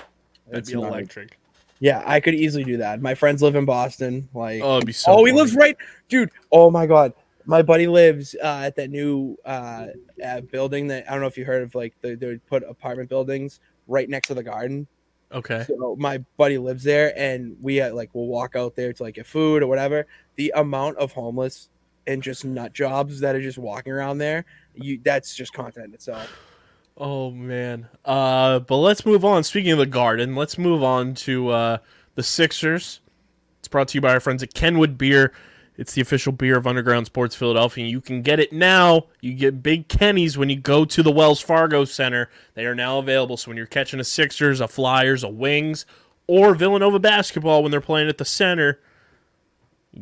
A: That'd
B: It's
A: be electric.
B: Yeah, I could easily do that. My friends live in Boston. Like,
A: Oh, it'd be so
B: oh, he lives right, dude. Oh my god, my buddy lives uh, at that new uh, uh, building that I don't know if you heard of. Like, they, they would put apartment buildings right next to the garden.
A: Okay.
B: So my buddy lives there, and we uh, like will walk out there to like get food or whatever. The amount of homeless and just nut jobs that are just walking around there, you that's just content in itself.
A: Oh man. Uh but let's move on. Speaking of the garden, let's move on to uh the Sixers. It's brought to you by our friends at Kenwood Beer. It's the official beer of Underground Sports Philadelphia. You can get it now. You get Big Kenny's when you go to the Wells Fargo Center. They are now available. So when you're catching a Sixers, a Flyers, a Wings, or Villanova basketball when they're playing at the center,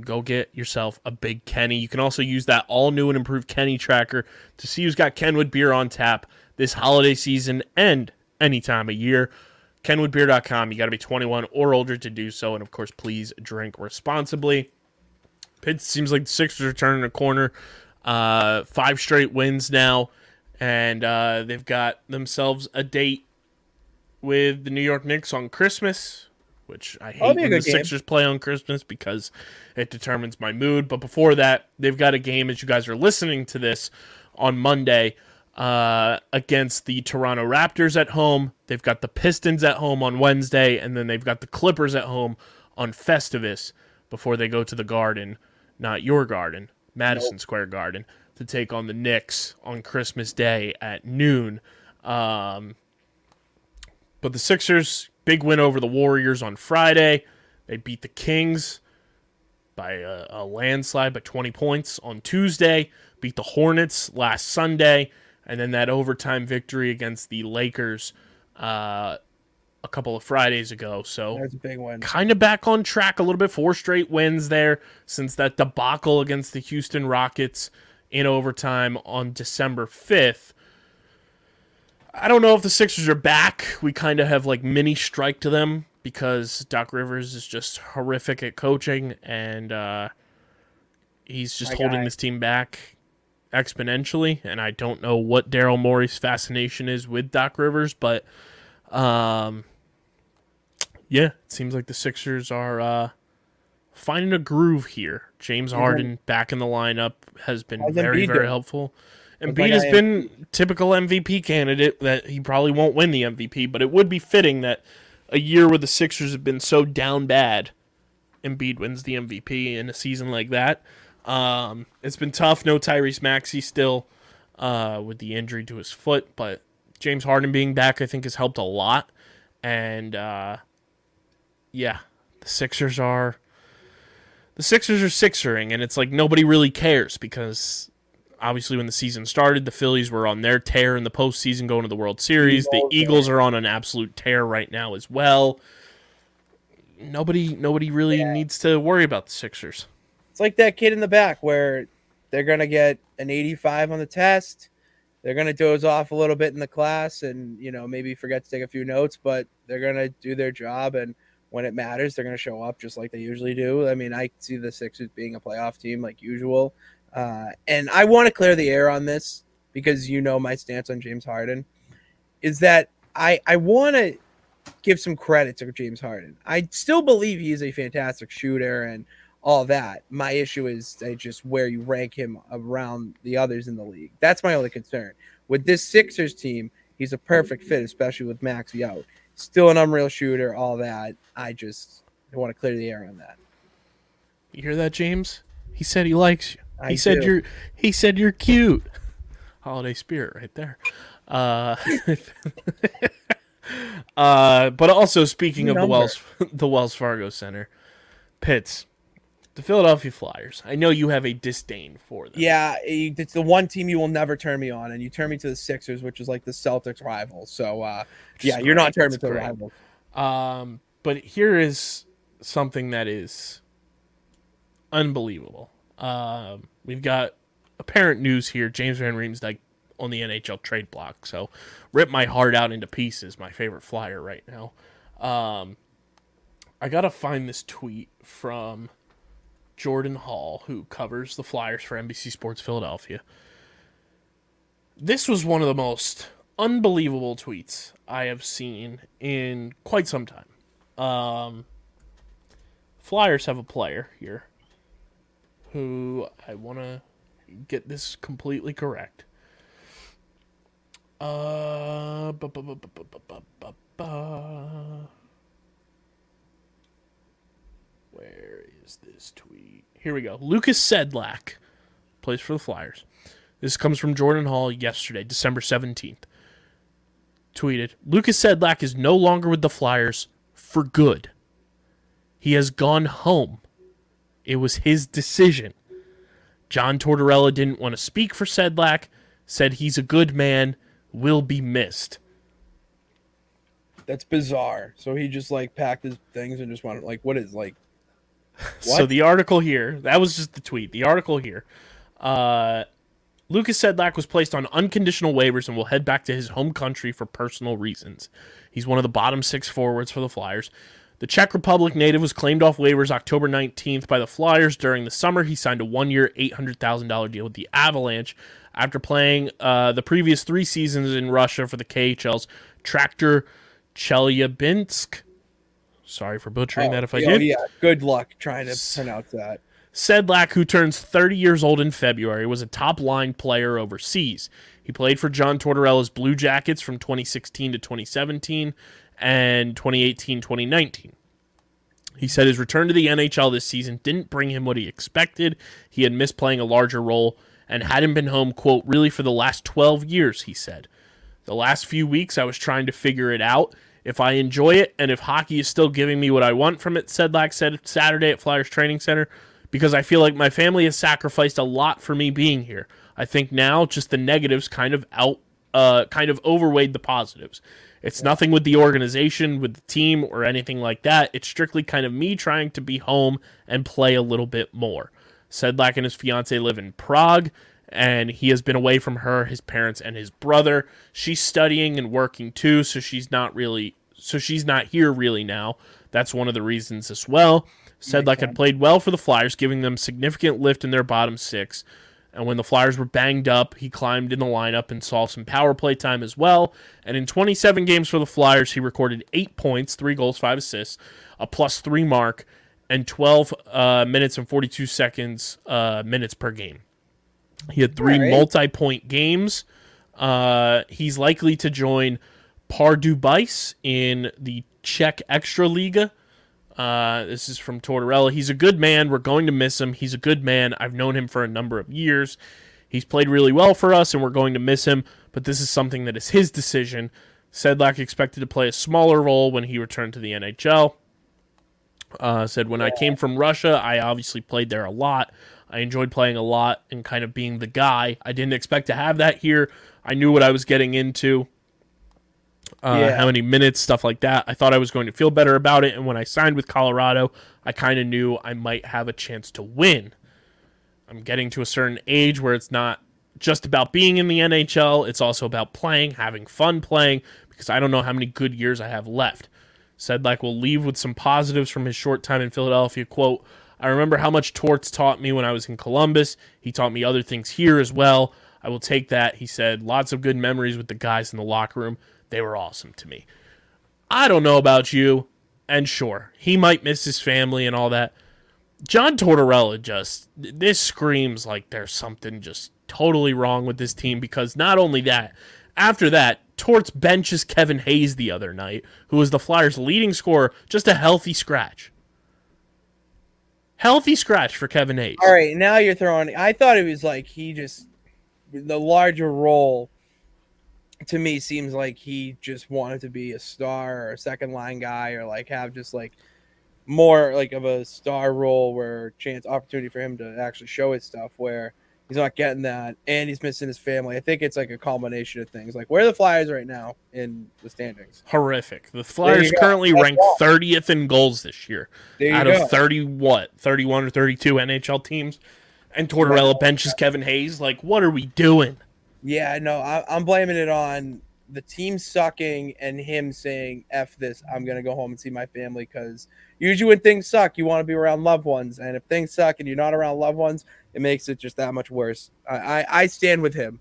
A: go get yourself a big Kenny. You can also use that all new and improved Kenny tracker to see who's got Kenwood beer on tap this holiday season and any time of year. KenwoodBeer.com. You got to be 21 or older to do so. And of course, please drink responsibly. It seems like the Sixers are turning a corner. Uh, five straight wins now. And uh, they've got themselves a date with the New York Knicks on Christmas, which I hate when the
B: game.
A: Sixers play on Christmas because it determines my mood. But before that, they've got a game as you guys are listening to this on Monday uh, against the Toronto Raptors at home. They've got the Pistons at home on Wednesday, and then they've got the Clippers at home on Festivus before they go to the Garden, not your Garden, Madison Square Garden, to take on the Knicks on Christmas Day at noon. Um, but the Sixers, big win over the Warriors on Friday. They beat the Kings by a, a landslide by 20 points on Tuesday, beat the Hornets last Sunday, and then that overtime victory against the Lakers uh, a couple of Fridays ago. So
B: There's a big one.
A: kind of back on track a little bit. Four straight wins there since that debacle against the Houston Rockets in overtime on December 5th. I don't know if the Sixers are back. We kind of have like mini strike to them because Doc Rivers is just horrific at coaching and uh, he's just
B: My
A: holding
B: guy.
A: this team back exponentially. And I don't know what Daryl Morey's fascination is with Doc Rivers, but um, yeah, it seems like the Sixers are uh, finding a groove here. James Harden back in the lineup has been
B: How's
A: very,
B: Embiid
A: very
B: doing?
A: helpful. Embiid
B: like
A: has
B: am-
A: been typical MVP candidate that he probably won't win the MVP, but it would be fitting that a year where the Sixers have been so down bad, Embiid wins the MVP in a season like that. Um, it's been tough. No Tyrese Maxey still uh, with the injury to his foot, but James Harden being back, I think, has helped a lot. And uh, yeah, the Sixers are the Sixers are Sixering, and it's like nobody really cares because obviously when the season started, the Phillies were on their tear in the postseason, going to the World Series. The
B: Eagles,
A: Eagles are on an absolute tear right now as well. Nobody, nobody really needs to worry about the Sixers.
B: It's like that kid in the back where they're gonna get an 85 on the test. They're gonna doze off a little bit in the class, and you know maybe forget to take a few notes, but they're gonna do their job. And when it matters, they're gonna show up just like they usually do. I mean, I see the Sixers being a playoff team like usual, uh, and I want to clear the air on this because you know my stance on James Harden is that I I want to give some credit to James Harden. I still believe he's a fantastic shooter and all that. My issue is just where you rank him around the others in the league. That's my only concern. With this Sixers team, he's a perfect fit, especially with Maxey out. Still an unreal shooter, all that. I just want to clear the air on that.
A: You hear that, James? He said he likes you.
B: I
A: he said
B: do.
A: you're. He said you're cute. Holiday spirit, right there. Uh, (laughs) uh, but also speaking of the Wells, (laughs) the Wells Fargo Center, Pitts, the Philadelphia Flyers. I know you have a disdain for them.
B: Yeah, it's the one team you will never turn me on, and you turn me to the Sixers, which is like the Celtics rival. So, uh, yeah,
A: is
B: you're not
A: great.
B: turning me to the
A: great.
B: rival.
A: Um, but here is something that is unbelievable. Um, we've got apparent news here. James Van Riemsdyk on the NHL trade block. So rip my heart out into pieces. My favorite flyer right now. Um, I gotta find this tweet from Jordan Hall, who covers the Flyers for NBC Sports Philadelphia. This was one of the most unbelievable tweets I have seen in quite some time. Um, Flyers have a player here who I want to get this completely correct. Uh, bu- bu- bu- bu- bu- bu- where is this tweet? Here we go. Lukas Sedlak plays for the Flyers. This comes from Jordan Hall yesterday, December 17th. Tweeted Lukas Sedlak is no longer with the Flyers for good. He has gone home. It was his decision. John Tortorella didn't want to speak for Sedlak, said he's a good man, will be missed.
B: That's bizarre. So he just like packed his things and just wanted like, what is like?
A: So the article here, that was just the tweet. The article here, uh, Lukas Sedlak was placed on unconditional waivers and will head back to his home country for personal reasons. He's one of the bottom six forwards for the Flyers. The Czech Republic native was claimed off waivers October 19th by the Flyers. During the summer, he signed a one year, $800,000 deal with the Avalanche after playing uh, the previous three seasons in Russia for the KHL's Traktor Chelyabinsk. Sorry for butchering oh, that if I
B: oh,
A: did.
B: yeah. Good luck trying to pronounce that.
A: Sedlak, who turns 30 years old in February, was a top line player overseas. He played for John Tortorella's Blue Jackets from 2016 to 2017 and 2018 2019. He said his return to the NHL this season didn't bring him what he expected. He had missed playing a larger role and hadn't been home, quote, really for the last 12 years, he said. The last few weeks, I was trying to figure it out. If I enjoy it and if hockey is still giving me what I want from it, Sedlak said Saturday at Flyers Training Center, because I feel like my family has sacrificed a lot for me being here. I think now just the negatives kind of out, uh, kind of overweighed the positives. It's nothing with the organization, with the team, or anything like that. It's strictly kind of me trying to be home and play a little bit more. Sedlak and his fiance live in Prague, and he has been away from her, his parents, and his brother. She's studying and working too, so she's not really, so she's not here really now. That's one of the reasons as well. Sedlak had played well for the Flyers, giving them significant lift in their bottom six. And when the Flyers were banged up, he climbed in the lineup and saw some power play time as well. And in 27 games for the Flyers, he recorded eight points, three goals, five assists, a plus three mark, and 12 uh, minutes and 42 seconds uh, minutes per game. He had three
B: Alright.
A: multi-point games. Uh, he's likely to join Pardubice in the Czech Extra Liga. Uh, this is from Tortorella. He's a good man. We're going to miss him. He's a good man. I've known him for a number of years. He's played really well for us, and we're going to miss him. But this is something that is his decision. Sedlak expected to play a smaller role when he returned to the NHL. Uh, said when I came from Russia, I obviously played there a lot. I enjoyed playing a lot and kind of being the guy. I didn't expect to have that here. I knew what I was getting into. Uh,
B: Yeah.
A: How many minutes, stuff like that. I thought I was going to feel better about it. And when I signed with Colorado, I kind of knew I might have a chance to win. I'm getting to a certain age where it's not just about being in the NHL, it's also about playing, having fun playing, because I don't know how many good years I have left. Sedlak will leave with some positives from his short time in Philadelphia. Quote, I remember how much Torts taught me when I was in Columbus. He taught me other things here as well. I will take that. He said, lots of good memories with the guys in the locker room. They were awesome to me. I don't know about you, and sure, he might miss his family and all that. John Tortorella just this screams like there's something just totally wrong with this team because not only that, after that, Torts benches Kevin Hayes the other night, who was the Flyers' leading scorer, just a healthy scratch. Healthy scratch for Kevin Hayes.
B: All right, now you're throwing. I thought it was like he just the larger role. To me, seems like he just wanted to be a star or a second line guy, or like have just like more like of a star role where chance opportunity for him to actually show his stuff. Where he's not getting that, and he's missing his family. I think it's like a combination of things. Like where are the Flyers right now in the standings?
A: Horrific. The Flyers currently
B: That's
A: ranked 30th in goals this year. Out
B: go.
A: of 30 what 31 or 32 nhl teams and tortorella benches kevin hayes like what are we doing
B: Yeah, no, I, I'm blaming it on the team sucking and him saying "f this." I'm gonna go home and see my family because usually when things suck, you want to be around loved ones, and if things suck and you're not around loved ones, it makes it just that much worse. I I, I stand with him.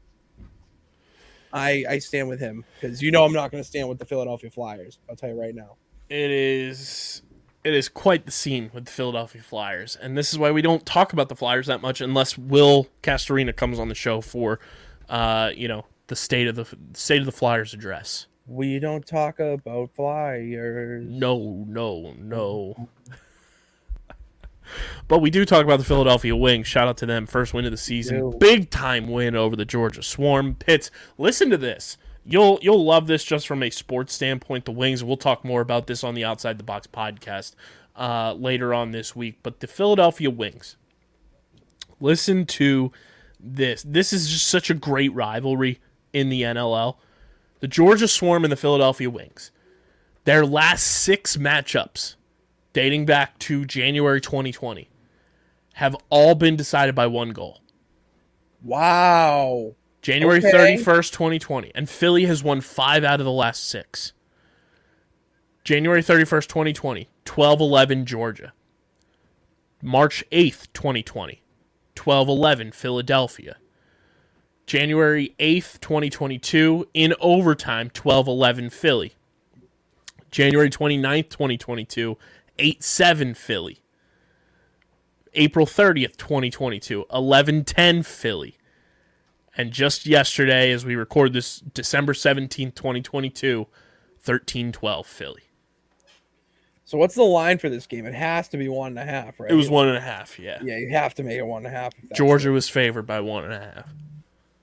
B: I I stand with him because you know I'm not gonna stand with the Philadelphia Flyers. I'll tell you right now.
A: it is it is quite the scene with the philadelphia flyers and this is why we don't talk about the flyers that much unless will castorina comes on the show for uh you know the state of the state of the flyers address
B: We don't talk about Flyers.
A: no no no But we do talk about the Philadelphia Wings. Shout out to them. First win of the season.
B: Yo.
A: Big time win over the Georgia Swarm. Pitts, listen to this. You'll you'll love this just from a sports standpoint. The Wings. We'll talk more about this on the Outside the Box podcast uh, later on this week. But the Philadelphia Wings. Listen to this. This is just such a great rivalry in the NLL. The Georgia Swarm and the Philadelphia Wings. Their last six matchups dating back to January 2020 have all been decided by one goal.
B: Wow.
A: January
B: Okay.
A: 31st, 2020. And Philly has won five out of the last six. January 31st, 2020, 12 11 Georgia. March 8th, 2020, 12 11 Philadelphia. January 8th, 2022, in overtime, 12 11 Philly. January 29th, 2022, 8 7 Philly. April 30th, 2022, 11 10 Philly. And just yesterday, as we record this, December 17th, 2022, 13 12 Philly.
B: So what's the line for this game? It has to be one and a half, right?
A: It was one and a half, yeah.
B: Yeah, you have to make it one and a half.
A: Georgia was favored by one and a half.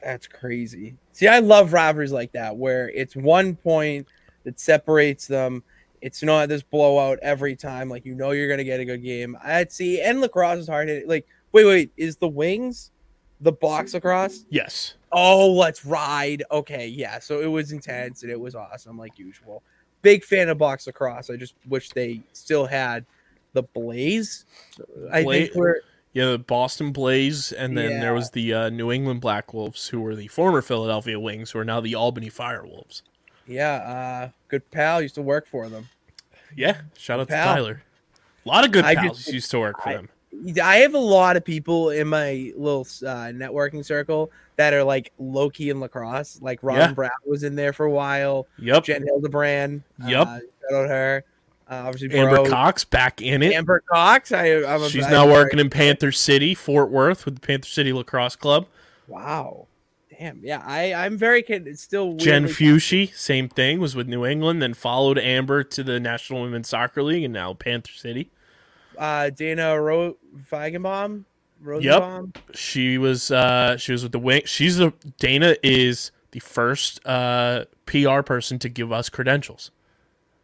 B: That's crazy. See, I love rivalries like that where it's one point that separates them. It's not this blowout every time. Like you know you're gonna get a good game. I'd see and lacrosse is hard hitting. Like, wait, wait, is the wings the box lacrosse?
A: Yes.
B: Oh, let's ride. Okay, yeah. So it was intense and it was awesome, like usual. Big fan of box lacrosse. I just wish they still had the Blaze. I
A: Bla-
B: think we're
A: Yeah, the Boston Blaze, and then
B: Yeah.
A: there was the uh, New England Black Wolves, who were the former Philadelphia Wings, who are now the Albany Fire Wolves.
B: yeah, uh, good pal used to work for them.
A: Yeah, shout out
B: Pal.
A: to Tyler. A lot of good
B: I
A: pals
B: just-
A: used to work for
B: I-
A: them.
B: I have a lot of people in my little uh, networking circle that are like low key in lacrosse. Like Ron
A: Yeah.
B: Brown was in there for a while.
A: Yep.
B: Jen Hildebrand.
A: Yep.
B: Uh, shout out her. Uh, obviously,
A: Amber
B: Bro-
A: Cox back in it.
B: Amber Cox. I, I'm a,
A: She's
B: I'm
A: now working in Panther City, Fort Worth, with the Panther City Lacrosse Club.
B: Wow. Damn. Yeah. I I'm very. It's still
A: Jen Fushi, same thing, was with New England, then followed Amber to the National Women's Soccer League, and now Panther City.
B: uh, Dana Ro- Feigenbaum. Rosenbaum.
A: She was uh, she was with the Wing. She's a Dana is the first uh, PR person to give us credentials.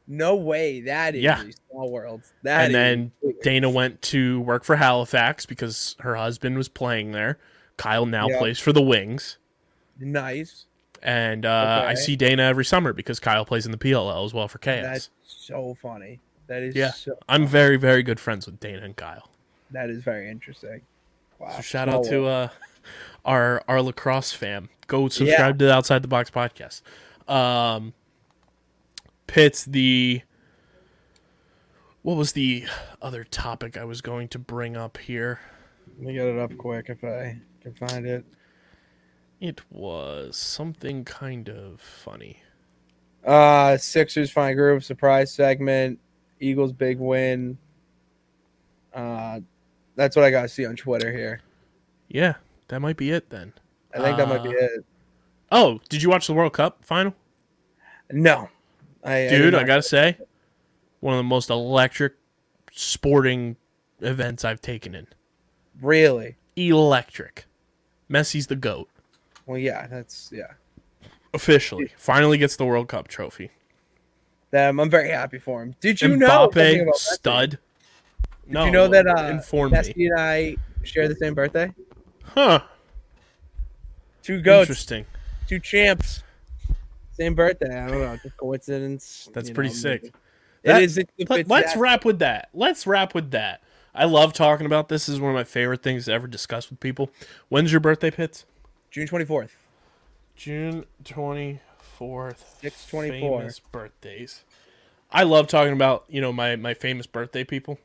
B: No way. That is
A: Yeah.
B: small world. That
A: and then
B: weird.
A: Dana went to work for Halifax because her husband was playing there. Kyle now
B: Yeah.
A: plays for the Wings.
B: Nice.
A: And uh, I see Dana every summer because Kyle plays in the PLL as well for Chaos.
B: That's so funny. That is
A: Yeah.
B: so
A: I'm very, very good friends with Dana and Kyle.
B: that is very interesting. Wow.
A: So shout out to uh, our our lacrosse fam. Go subscribe to the Outside the Box podcast. Um, Pitts the what was the other topic I was going to bring up here?
B: Let me get it up quick if I can find it.
A: It was something kind of funny.
B: Uh Sixers fine groove surprise segment. Eagles big win. Uh that's what I got to see on Twitter here.
A: Yeah, that might be it then.
B: I think that might be
A: Uh,
B: it.
A: Oh, did you watch the World Cup final?
B: No. I, I
A: Dude,
B: did
A: I gotta say, one of the most electric sporting events I've taken in.
B: really.
A: Electric. Messi's the GOAT.
B: Well, yeah, that's yeah.
A: Officially. Finally gets the World Cup trophy.
B: Um, I'm very happy for him. Did you know
A: Mbappe,
B: about
A: stud.
B: Did you know that uh,
A: inform
B: Messi
A: me.
B: and I share the same birthday?
A: Huh.
B: Two goats,
A: Interesting.
B: two champs, same birthday. I don't know, just coincidence.
A: That's pretty
B: know,
A: sick. That-
B: is. It,
A: Let,
B: it's
A: let's
B: that-
A: wrap with that. Let's wrap with that. I love talking about this. This is one of my favorite things to ever discuss with people. When's your birthday, Pitts?
B: June 24th.
A: June 24th.
B: 6/24.
A: Famous birthdays. I love talking about, you know, my, my famous birthday people.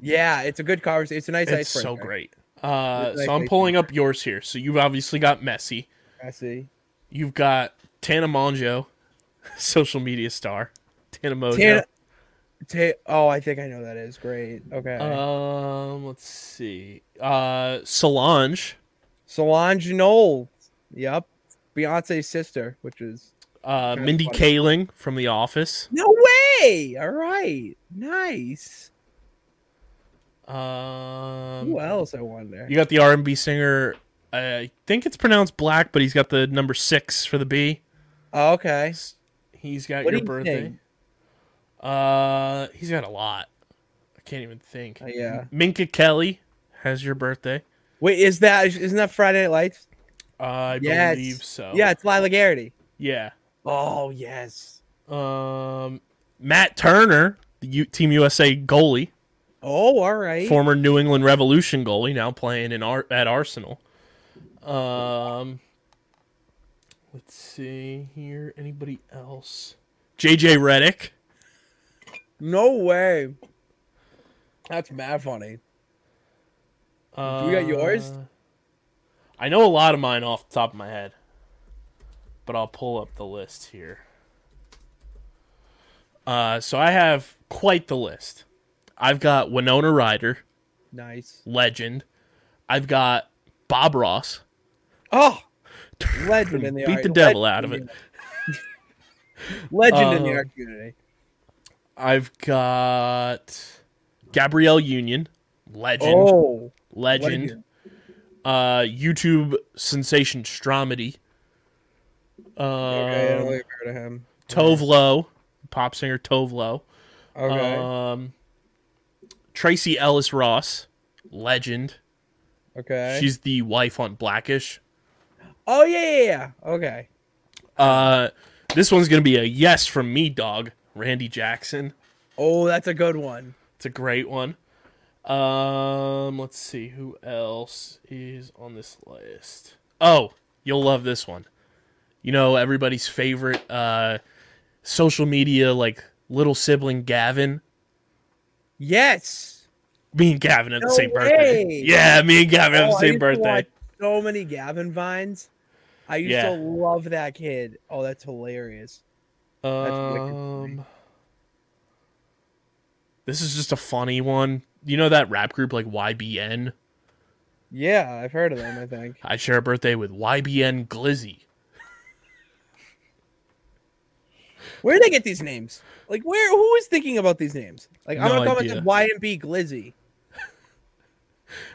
B: Yeah, it's a good conversation. It's a nice
A: It's so great. Uh, so I'm pulling up yours here. So you've obviously got Messi.
B: I see.
A: You've got Tana Mongeau, (laughs) social media star. Tana Mojo.
B: Tana, Ta- oh, I think I know that is great. Okay.
A: Um, let's see. Uh, Solange,
B: Solange Knowles. Yep. Beyonce's sister, which is
A: uh, Mindy
B: funny.
A: Kaling from The Office.
B: no way. All right, nice.
A: Um,
B: Who else? I wonder.
A: you got the R&B singer. I think it's pronounced Black, but he's got the number six for the B.
B: Oh, okay.
A: He's got
B: What
A: your
B: you
A: birthday.
B: think?
A: Uh, he's got a lot. I can't even think.
B: Uh, yeah.
A: Minka Kelly has your birthday.
B: Wait, is that isn't that Friday Night Lights?
A: Uh, I
B: Yes.
A: believe so.
B: Yeah, it's Lyla Garrity.
A: Yeah.
B: Oh yes.
A: Um, Matt Turner, the U- Team USA goalie,
B: Oh, all right.
A: former New England Revolution goalie, now playing in Ar- at Arsenal. Um, let's see here. Anybody else? JJ Redick.
B: no way. That's mad funny.
A: Uh,
B: we got yours?
A: I know a lot of mine off the top of my head, but I'll pull up the list here. Uh, so I have quite the list. I've got Winona Ryder,
B: Nice.
A: legend. I've got Bob Ross.
B: Oh, (laughs) legend in the
A: Beat
B: art.
A: the devil
B: legend
A: out of it. (laughs)
B: Legend in the
A: Um,
B: art community.
A: I've got Gabrielle Union, legend,
B: Oh,
A: legend. Uh, YouTube sensation Stromedy.
B: Okay, I don't
A: Um,
B: heard of him.
A: Tove Lo, pop singer Tove Lo.
B: Okay.
A: Um, Tracee Ellis Ross, legend.
B: okay.
A: She's the wife on Blackish.
B: oh yeah, yeah, yeah. Okay.
A: Uh, this one's gonna be a yes from me, dog. Randy Jackson.
B: Oh, that's a good one.
A: It's a great one. Um, let's see who else is on this list. Oh, you'll love this one. You know everybody's favorite uh social media like little sibling Gavin.
B: Yes.
A: Me and Gavin have the
B: No
A: same birthday. Yeah, me and Gavin have
B: Oh,
A: the
B: I
A: same birthday.
B: So many Gavin vines. I used
A: Yeah.
B: to love that kid. Oh, that's hilarious. That's.
A: Um, this is just a funny one. You know that rap group like YBN?
B: Yeah, I've heard of them. I think. (laughs)
A: I share a birthday with YBN Glizzy.
B: Where did they get these names? Like, where? Who is thinking about these names? Like, I'm
A: No
B: gonna call myself YMB Glizzy.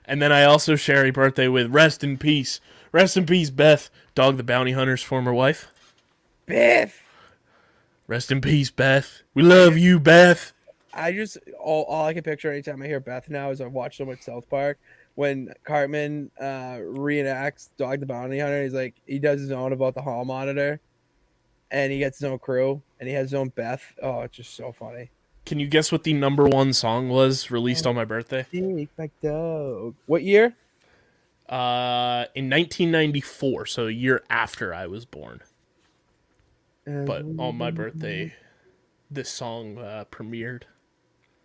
A: And then I also share a birthday with Rest in Peace. Rest in Peace, Beth, Dog the Bounty Hunter's former wife.
B: Beth.
A: Rest in peace, Beth. We love you, Beth.
B: I just all, all I can picture anytime I hear Beth now is I watch so much South Park when Cartman uh, reenacts Dog the Bounty Hunter. He's like he does his own about the hall monitor, and he gets his own crew, and he has his own Beth. Oh, it's just so funny.
A: Can you guess what the number one song was released on my birthday?
B: Back dog. What year?
A: Uh, in 1994, so a year after I was born. But on my birthday, this song uh, premiered.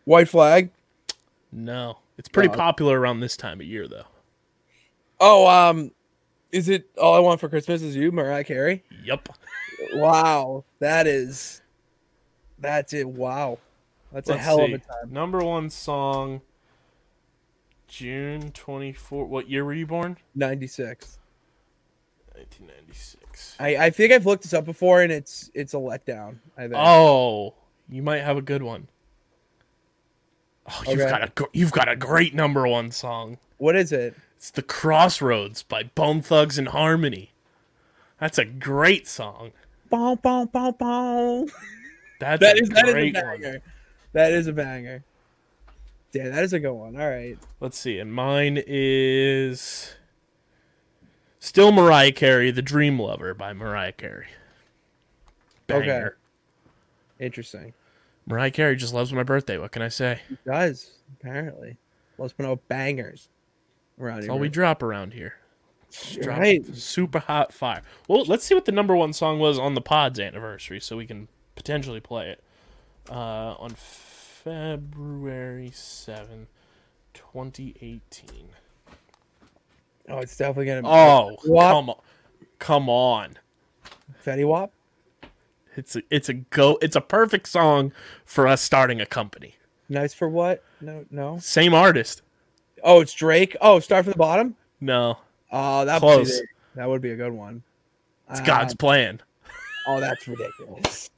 B: White Flag.
A: No, it's pretty popular around this time of year, though.
B: Oh, um, is it All I Want for Christmas Is You, Mariah Carey?
A: Yep.
B: Wow, that is, that's it. Wow, that's a
A: Let's
B: hell
A: see.
B: of a time.
A: Number one song, June 24. What year were you born?
B: Ninety six.
A: 1996.
B: I, I think I've looked this up before, and it's it's a letdown. I think.
A: Oh, you might have a good one. Oh, you've
B: Okay.
A: got a you've got a great number one song.
B: What is it?
A: It's "The Crossroads" by Bone Thugs-n-Harmony. That's a great song.
B: Boom, boom, boom, boom.
A: That's
B: That
A: a
B: is that is a
A: great one.
B: banger. That is a banger. Damn, that is a good one. All right.
A: Let's see, and mine is still Mariah Carey, "The Dream Lover" by Mariah Carey.
B: Okay.
A: Banger.
B: Interesting.
A: Mariah Carey just loves my birthday. What can I say?
B: It does apparently. Let's put out bangers around
A: That's
B: here.
A: all we drop around here. Drop
B: Right.
A: super hot fire. Well, let's see what the number one song was on the pod's anniversary, so we can potentially play it uh, on February 7, 2018.
B: Oh, it's definitely gonna. be
A: Oh, come on, come on!
B: Fetty Wap.
A: It's a it's a go. It's a perfect song for us starting a company.
B: Nice for what? No, no.
A: Same artist.
B: Oh, it's Drake. Oh, start from the bottom.
A: No,
B: Oh, that
A: Close.
B: Would be, that would be a good one.
A: it's
B: Uh,
A: God's plan.
B: Oh, that's ridiculous.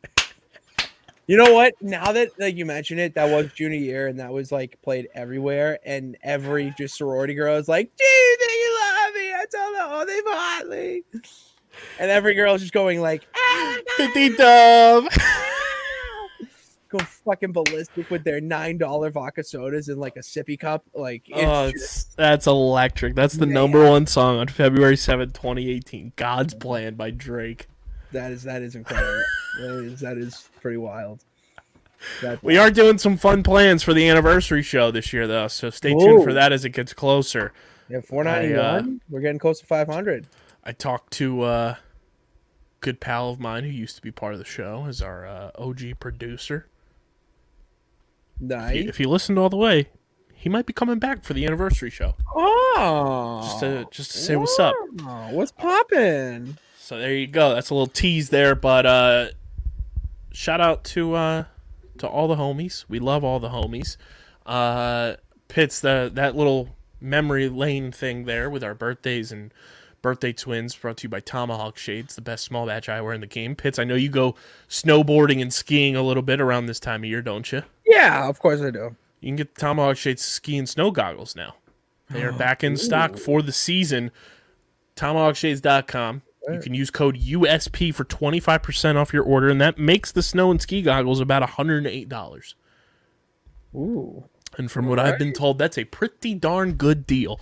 B: You know what? Now that like you mentioned it, that was junior year, and that was like played everywhere, and every just sorority girl is like, "Do you think you love me?" I tell them, "Oh, they bought me," and every girl's just going like, (laughs) "Ah,
A: Fifty dove. (laughs)
B: go fucking ballistic with their nine dollar vodka sodas in like a sippy cup." Like, it's
A: Oh,
B: just-
A: that's electric. That's the
B: Man.
A: number one song on February seventh, 2018. God's Plan by Drake.
B: that is that is incredible. (laughs) that is that is pretty wild. That,
A: We are doing some fun plans for the anniversary show this year, though, so stay tuned for that as it gets closer.
B: yeah, four ninety one. We're getting close to five hundred.
A: I talked to a good pal of mine who used to be part of the show, as our uh, OG producer.
B: Nice.
A: If you listened all the way, he might be coming back for the anniversary show,
B: Oh,
A: just to just to say what's up.
B: What's poppin'?
A: So there you go. That's a little tease there, but uh shout out to uh to all the homies. We love all the homies. Uh Pitts the that little memory lane thing there with our birthdays and birthday twins brought to you by Tomahawk Shades, the best small batch eyewear in the game. Pitts, I know you go snowboarding and skiing a little bit around this time of year, don't you?
B: Yeah, of course I do.
A: You can get the Tomahawk Shades ski and snow goggles now. They are back in stock for the season. TomahawkShades.com. You can use code USP for 25% off your order, and that makes the snow and ski goggles about $108.
B: Ooh.
A: And from what I've been told, that's a pretty darn good deal.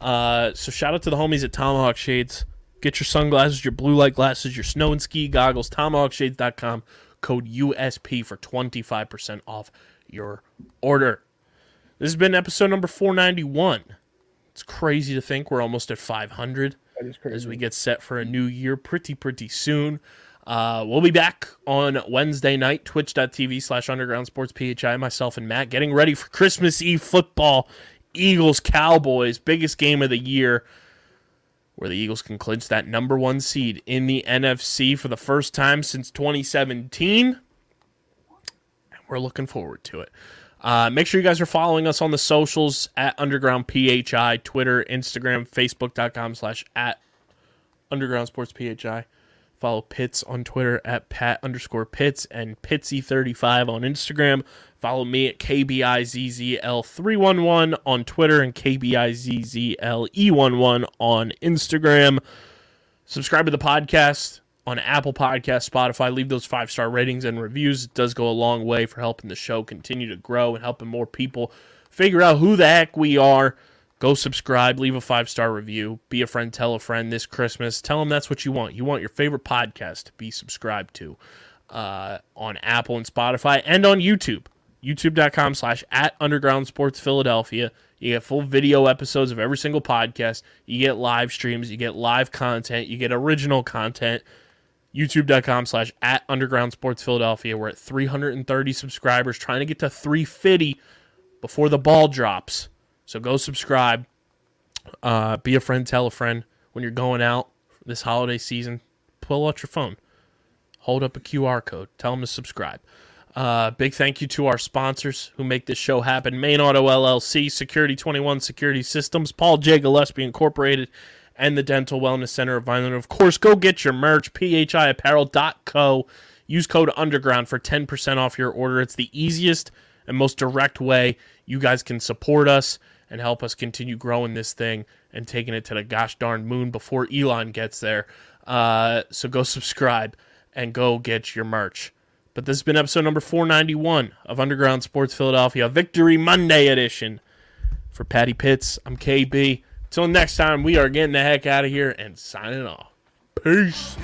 A: Uh, so shout out to the homies at Tomahawk Shades. Get your sunglasses, your blue light glasses, your snow and ski goggles. TomahawkShades.com. Code USP for 25% off your order. This has been episode number 491. It's crazy to think we're almost at 500
B: That is crazy.
A: as we get set for a new year pretty, pretty soon. Uh, we'll be back on Wednesday night, twitch.tv slash underground sports PHI, myself and Matt, getting ready for Christmas Eve football. Eagles, Cowboys, biggest game of the year, where the Eagles can clinch that number one seed in the NFC for the first time since 2017. And we're looking forward to it. Uh, make sure you guys are following us on the socials at Underground PHI, Twitter, Instagram, Facebook.com slash at Underground Sports PHI. Follow Pitts on Twitter at Pat underscore Pitts and Pitsy35 on Instagram. Follow me at KBIZZL311 on Twitter and KBIZZLE11 on Instagram. Subscribe to the podcast on Apple Podcast, Spotify. Leave those five star ratings and reviews. It does go a long way for helping the show continue to grow and helping more people figure out who the heck we are. Go subscribe, leave a five star review, be a friend, tell a friend this Christmas. Tell them that's what you want. You want your favorite podcast to be subscribed to uh, on Apple and Spotify and on YouTube. YouTube.com slash at Underground Sports Philadelphia. You get full video episodes of every single podcast. You get live streams. You get live content. You get original content. YouTube.com slash at Underground Sports Philadelphia. We're at 330 subscribers, trying to get to 350 before the ball drops. So go subscribe. Uh, be a friend, tell a friend. When you're going out this holiday season, pull out your phone, hold up a QR code, tell them to subscribe. Uh, big thank you to our sponsors who make this show happen Main Auto LLC, Security 21 Security Systems, Paul J. Gillespie Incorporated, and the Dental Wellness Center of Vineland. Of course, go get your merch, phiapparel.co. Use code UNDERGROUND for 10% off your order. It's the easiest and most direct way you guys can support us and help us continue growing this thing and taking it to the gosh darn moon before Elon gets there. Uh, so go subscribe and go get your merch. But this has been episode number 491 of Underground Sports Philadelphia, Victory Monday edition. For Patty Pitts, I'm KB. Until next time, we are getting the heck out of here and signing off. Peace.